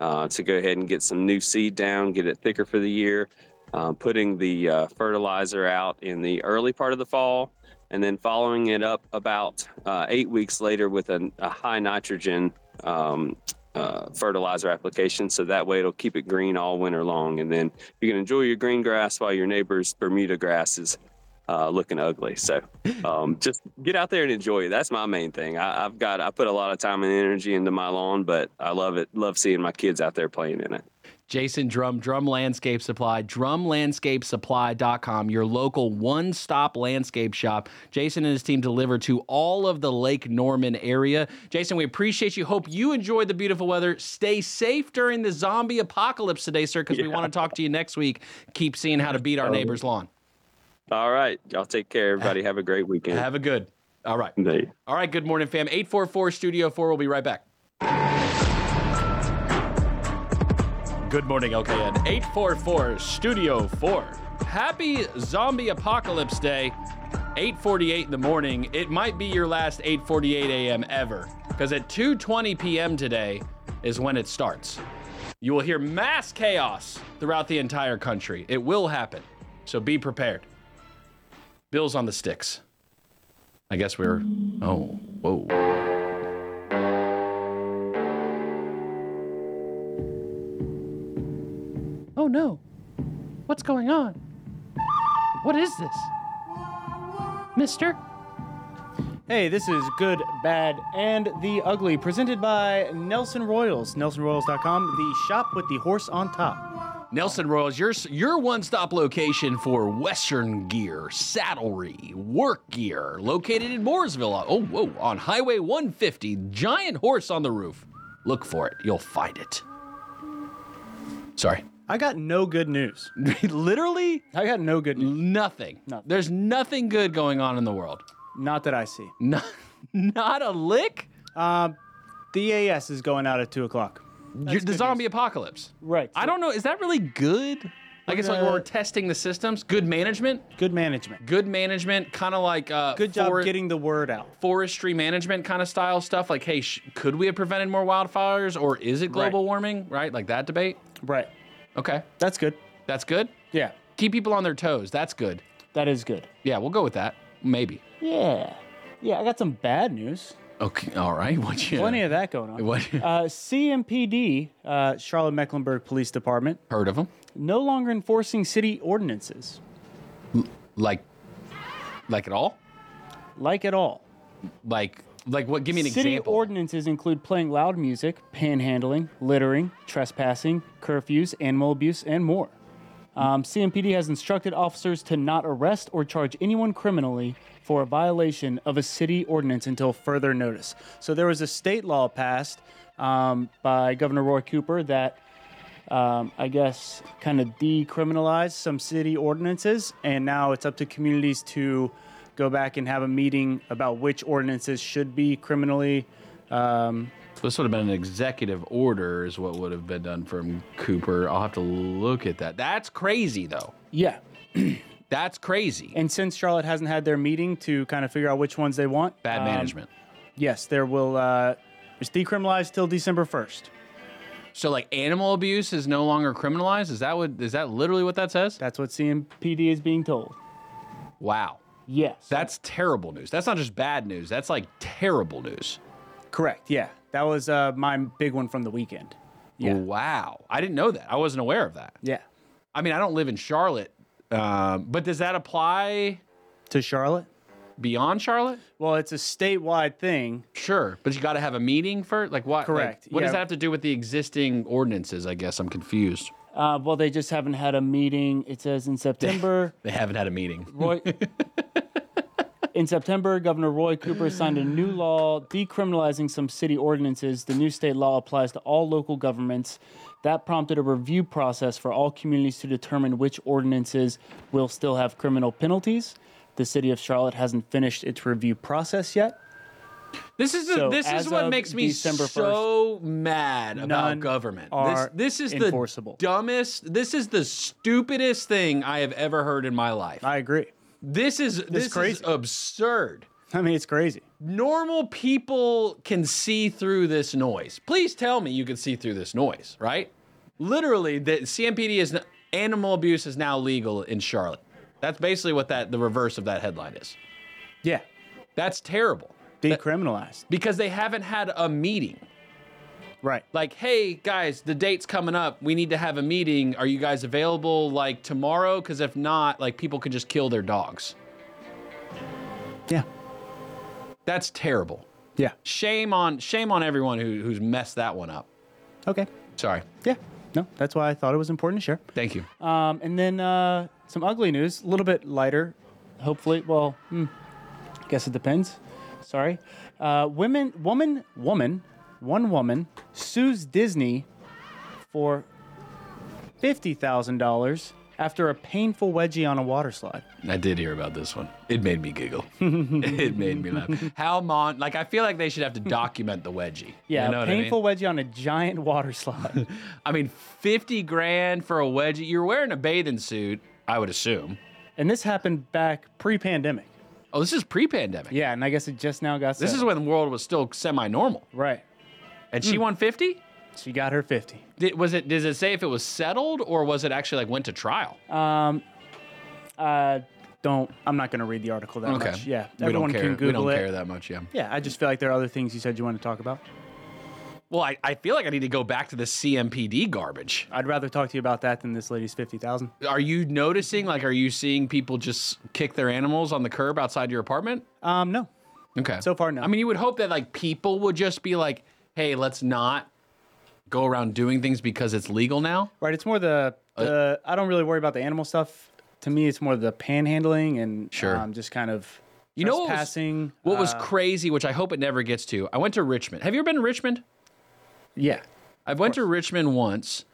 uh, to go ahead and get some new seed down, get it thicker for the year. Uh, putting the uh, fertilizer out in the early part of the fall, and then following it up about uh, eight weeks later with a, a high nitrogen um, uh, fertilizer application. So that way it'll keep it green all winter long. And then you can enjoy your green grass while your neighbor's Bermuda grass is uh, looking ugly. So um, just get out there and enjoy it. That's my main thing. I, I've got, I put a lot of time and energy into my lawn, but I love it. Love seeing my kids out there playing in it. Jason Drum, Drum Landscape Supply, drumlandscapesupply.com, your local one stop landscape shop. Jason and his team deliver to all of the Lake Norman area. Jason, we appreciate you. Hope you enjoyed the beautiful weather. Stay safe during the zombie apocalypse today, sir, because we want to talk to you next week. Keep seeing how to beat our neighbor's lawn. All right. Y'all take care. Everybody have a great weekend. Have a good. All right. Indeed. All right, good morning, fam. 844 Studio 4. We'll be right back. Good morning, LKN. 844 Studio 4. Happy Zombie Apocalypse Day. 8:48 in the morning. It might be your last 8:48 a.m. ever because at 2:20 p.m. today is when it starts. You will hear mass chaos throughout the entire country. It will happen. So be prepared. Bills on the sticks. I guess we're Oh, whoa. Oh no. What's going on? What is this? Mister? Hey, this is Good, Bad, and the Ugly, presented by Nelson Royals. NelsonRoyals.com, the shop with the horse on top. Nelson Royals, your your one-stop location for Western gear, saddlery, work gear, located in Mooresville. Oh, whoa, on Highway 150, giant horse on the roof. Look for it, you'll find it. Sorry. I got no good news. Literally? I got no good news. Nothing. There's nothing good going on in the world. Not that I see. Not, not a lick? Um, the AS is going out at 2 o'clock. You're, the zombie apocalypse. Right. I don't know. Is that really good? I guess like Uh, we're testing the systems. Good management. Good management. Good management. Kind of like uh, Good job for- getting the word out. forestry management kind of style stuff. Like, hey, sh- could we have prevented more wildfires, or is it global warming? Right, like that debate. Right. Okay, That's good. that's good. Yeah, Keep people on their toes. That's good. that is good. Yeah, we'll go with that. Maybe. Yeah. Yeah, I got some bad news. Okay. All right. What you? Plenty of that going on. What? Uh, CMPD, uh, Charlotte Mecklenburg Police Department, Heard of them? no longer enforcing city ordinances, Like, like at all? like at all. Like, like what? Give me an example. City example. ordinances include playing loud music, panhandling, littering, trespassing, curfews, animal abuse, and more. Um, CMPD has instructed officers to not arrest or charge anyone criminally for a violation of a city ordinance until further notice. So there was a state law passed um, by Governor Roy Cooper that um, I guess, kind of decriminalize some city ordinances, and now it's up to communities to go back and have a meeting about which ordinances should be criminally. Um, This would have been an executive order, is what would have been done from Cooper. I'll have to look at that. That's crazy, though. yeah, That's crazy. And since Charlotte hasn't had their meeting to kind of figure out which ones they want, Bad um, management. Yes, there will. Uh, it's decriminalized till December first. So like animal abuse is no longer criminalized. Is that what? Is that literally what that says? That's what CMPD is being told. Wow. Yes. That's terrible news. That's not just bad news. That's like terrible news. Correct. Yeah, that was uh, my big one from the weekend. Yeah. Wow. I didn't know that. I wasn't aware of that. Yeah. I mean, I don't live in Charlotte, um, but does that apply To Charlotte. beyond Charlotte? Well, it's a statewide thing. Sure, but you got to have a meeting for like what? like, Correct, what does that have to do with the existing ordinances? I guess I'm confused. Uh, well, they just haven't had a meeting. It says in September. They haven't had a meeting. Roy. In September, Governor Roy Cooper signed a new law decriminalizing some city ordinances. The new state law applies to all local governments. That prompted a review process for all communities to determine which ordinances will still have criminal penalties. The city of Charlotte hasn't finished its review process yet. This is So this is what makes me December so mad about government. this this is enforceable. the dumbest. This is the stupidest thing I have ever heard in my life. I agree. This is this, is crazy. absurd. I mean, it's crazy. Normal people can see through this noise. Please tell me you can see through this noise, right? Literally, the CMPD is animal abuse is now legal in Charlotte. That's basically what that the reverse of that headline is. Yeah. That's terrible Decriminalized. because they haven't had a meeting. Right. like, hey guys, the date's coming up. We need to have a meeting. Are you guys available like tomorrow? Because if not, like people could just kill their dogs. Yeah. That's terrible. Yeah. Shame on shame on everyone who, who's messed that one up. Okay. Sorry. Yeah. No, that's why I thought it was important to share. Thank you. Um, and then uh, some ugly news, a little bit lighter, hopefully. Well, hmm, guess it depends. Sorry. Uh, women, woman, woman, one woman sues Disney for fifty thousand dollars after a painful wedgie on a water slide. I did hear about this one. It made me giggle. it made me laugh. How mon like I feel like they should have to document the wedgie. Yeah, you know a what I mean? painful wedgie on a giant water slide. I mean, fifty grand for a wedgie. You're wearing a bathing suit, I would assume. and this happened back pre-pandemic. Oh, this is pre-pandemic. Yeah, and I guess it just now got. This is when the world was still semi-normal. right. And she won fifty. She got her fifty. Did, was it? Does it say if it was settled or was it actually like went to trial? Um, uh, don't. I'm not going to read the article that okay. much. Yeah, we everyone don't care. can Google we don't it. care that much. Yeah. Yeah, I just feel like there are other things you said you want to talk about. Well, I, I feel like I need to go back to the CMPD garbage. I'd rather talk to you about that than this lady's fifty thousand. Are you noticing? Like, are you seeing people just kick their animals on the curb outside your apartment? Um, no. Okay. So far, no. I mean, you would hope that like people would just be like, "Hey, let's not go around doing things because it's legal now." Right. It's more the. Uh, the I don't really worry about the animal stuff. To me, it's more the panhandling and Sure. um, just kind of You know what was- trespassing. What was uh, crazy, which I hope it never gets to. I went to Richmond. Have you ever been to Richmond? yeah. I went to Richmond once,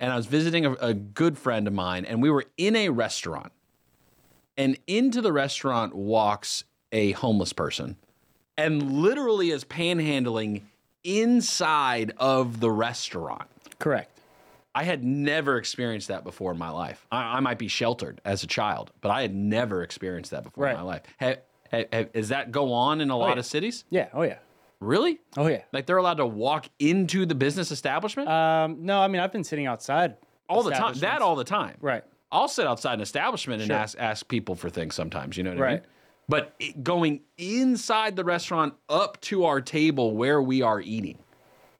and I was visiting a, a good friend of mine, and we were in a restaurant. And into the restaurant walks a homeless person, and literally is panhandling inside of the restaurant. Correct. I had never experienced that before in my life. I, I might be sheltered as a child, but I had never experienced that before in my life. Ha, ha, ha, does that go on in a lot yeah. of cities? Yeah. Oh yeah. Really? Oh yeah. Like they're allowed to walk into the business establishment Um, no, I mean I've been sitting outside all the time. That all the time. Right. I'll sit outside an establishment and Sure. ask ask people for things sometimes. You know what I mean? But it, going inside the restaurant up to our table where we are eating,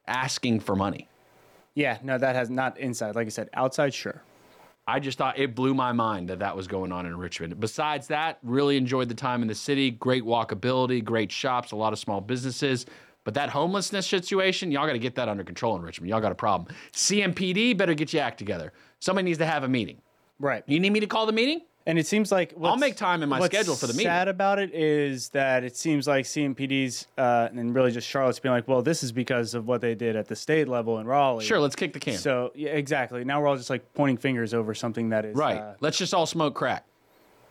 asking for money. Yeah. No, that has not inside. Like I said, outside. Sure. I just thought it blew my mind that that was going on in Richmond. Besides that, really enjoyed the time in the city. Great walkability, great shops, a lot of small businesses. But that homelessness situation, y'all got to get that under control in Richmond. Y'all got a problem. CMPD better get your act together. Somebody needs to have a meeting. Right. You need me to call the meeting? And it seems like I'll make time in my schedule for the meeting. Sad about it is that it seems like CMPD's uh, and really just Charlotte's being like, well, this is because of what they did at the state level in Raleigh. Sure, let's kick the can. So yeah, exactly. Now we're all just like pointing fingers over something that is right. Uh, let's just all smoke crack.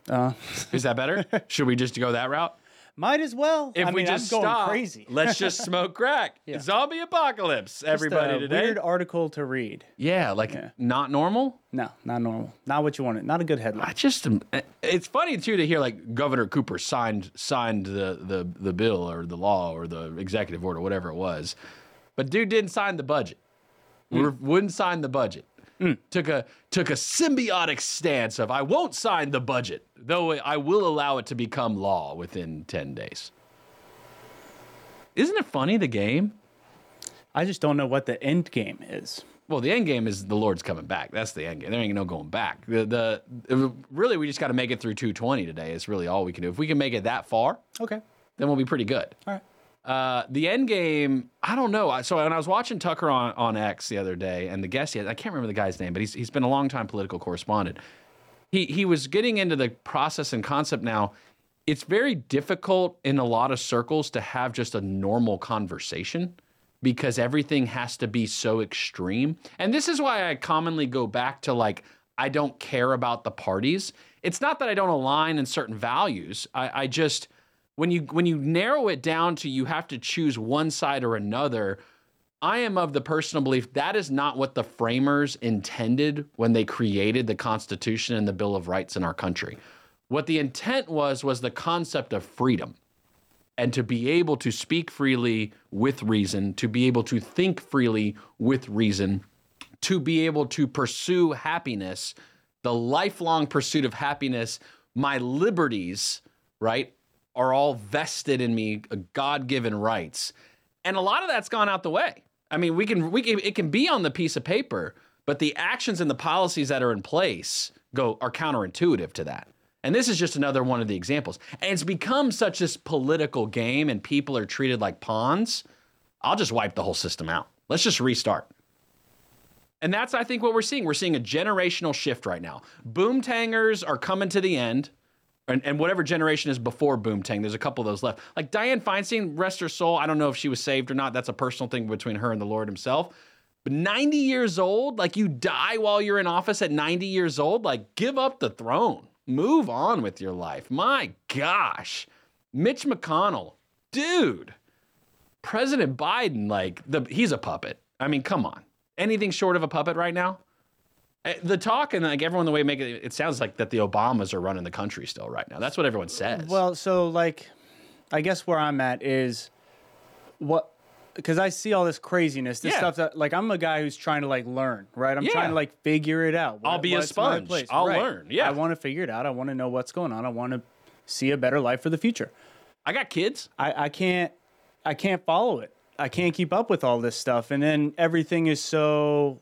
uh, Is that better? Should we just go that route? Might as well. If I we mean, just I'm going stop, crazy. let's just smoke crack. Yeah. Zombie apocalypse, Just everybody a today. Weird article to read. Yeah, like not normal. No, not normal. Not what you wanted. Not a good headline. I headline. just, um, it's funny too to hear like Governor Cooper signed signed the the the bill or the law or the executive order, whatever it was, but dude didn't sign the budget. We're- Wouldn't sign the budget. Mm. Took a took a symbiotic stance of I won't sign the budget, though I will allow it to become law within ten days. Isn't it funny the game? I just don't know what the end game is. Well, the end game is the Lord's coming back. That's the end game. There ain't no going back. The, the really we just got to make it through 220 today. It's really all we can do. If we can make it that far, Okay. then we'll be pretty good. All right. Uh, the end game, I don't know. So when I was watching Tucker on, on X the other day, and the guest, he had, I can't remember the guy's name, but he's he's been a long time political correspondent. He he was getting into the process and concept now. It's very difficult in a lot of circles to have just a normal conversation because everything has to be so extreme. And this is why I commonly go back to like I don't care about the parties. It's not that I don't align in certain values. I, I just when you when you narrow it down to you have to choose one side or another i am of the personal belief that is not what the framers intended when they created the constitution and the bill of rights in our country. What the intent was was the concept of freedom and to be able to speak freely with reason to be able to think freely with reason to be able to pursue happiness, the lifelong pursuit of happiness, my liberties, right, are all vested in me, uh, God given rights. And a lot of that's gone out the way. I mean, we can, we can, it can be on the piece of paper, but the actions and the policies that are in place go are counterintuitive to that. And this is just another one of the examples. And it's become such this political game and people are treated like pawns. I'll just wipe the whole system out. Let's just restart. And that's, I think, what we're seeing. We're seeing a generational shift right now. boom Boomtangers are coming to the end, and, and whatever generation is before Boomtang, there's a couple of those left. Like Dianne Feinstein, rest her soul. I don't know if she was saved or not. That's a personal thing between her and the Lord Himself. But 90 years old, like you die while you're in office at 90 years old, like give up the throne, move on with your life. My gosh, Mitch McConnell, dude. President Biden, like the he's a puppet. I mean, come on. Anything short of a puppet right now? Eh, The talk and like everyone the way make it, it sounds like that the Obamas are running the country still right now. That's what everyone says. Well, so like, I guess where I'm at is what because I see all this craziness, this Yeah. stuff that like I'm a guy who's trying to like learn, right? I'm Yeah. trying to like figure it out. I'll be a sponge. I'll Right. learn. Yeah. I want to figure it out. I want to know what's going on. I want to see a better life for the future. I got kids. I, I can't I can't follow it. I can't keep up with all this stuff, and then everything is so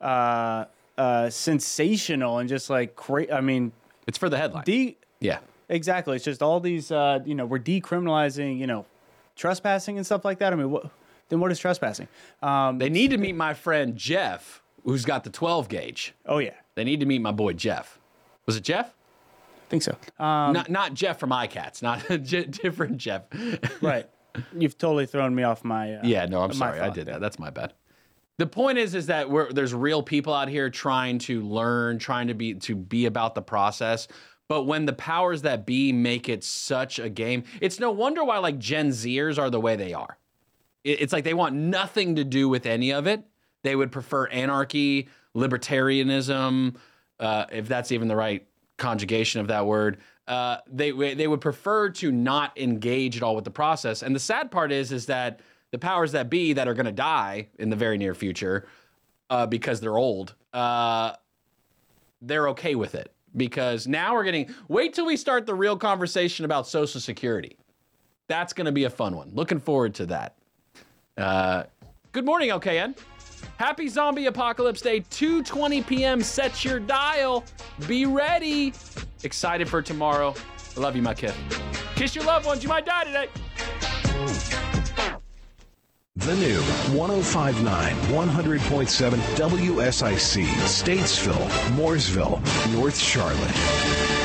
uh, uh, sensational and just like cra- I mean, It's for the headline. de- yeah. exactly. It's just all these. Uh, you know, we're decriminalizing. You know, trespassing and stuff like that. I mean, what? Then what is trespassing? Um, They need to meet my friend Jeff, who's got the 12 gauge. oh yeah, They need to meet my boy Jeff. Was it Jeff? I think so. Um, not not Jeff from iCats, not a j- different Jeff. right. You've totally thrown me off my. Uh, Yeah, no, I'm sorry. I did that. That's my bad. The point is, is that there's real people out here trying to learn, trying to be to be about the process. But when the powers that be make it such a game, it's no wonder why like Gen Zers are the way they are. It's like they want nothing to do with any of it. They would prefer anarchy, libertarianism, uh, if that's even the right conjugation of that word. Uh, they they would prefer to not engage at all with the process. And the sad part is, is that the powers that be that are going to die in the very near future uh, because they're old, uh, they're okay with it because now we're getting. Wait till we start the real conversation about Social Security. That's going to be a fun one. Looking forward to that. Uh, good morning, LKN. Happy Zombie Apocalypse Day, 2:20 p.m. Set your dial. Be ready. Excited for tomorrow. I love you, my kid. Kiss your loved ones. You might die today. The new 1059 100.7 WSIC, Statesville, Mooresville, North Charlotte.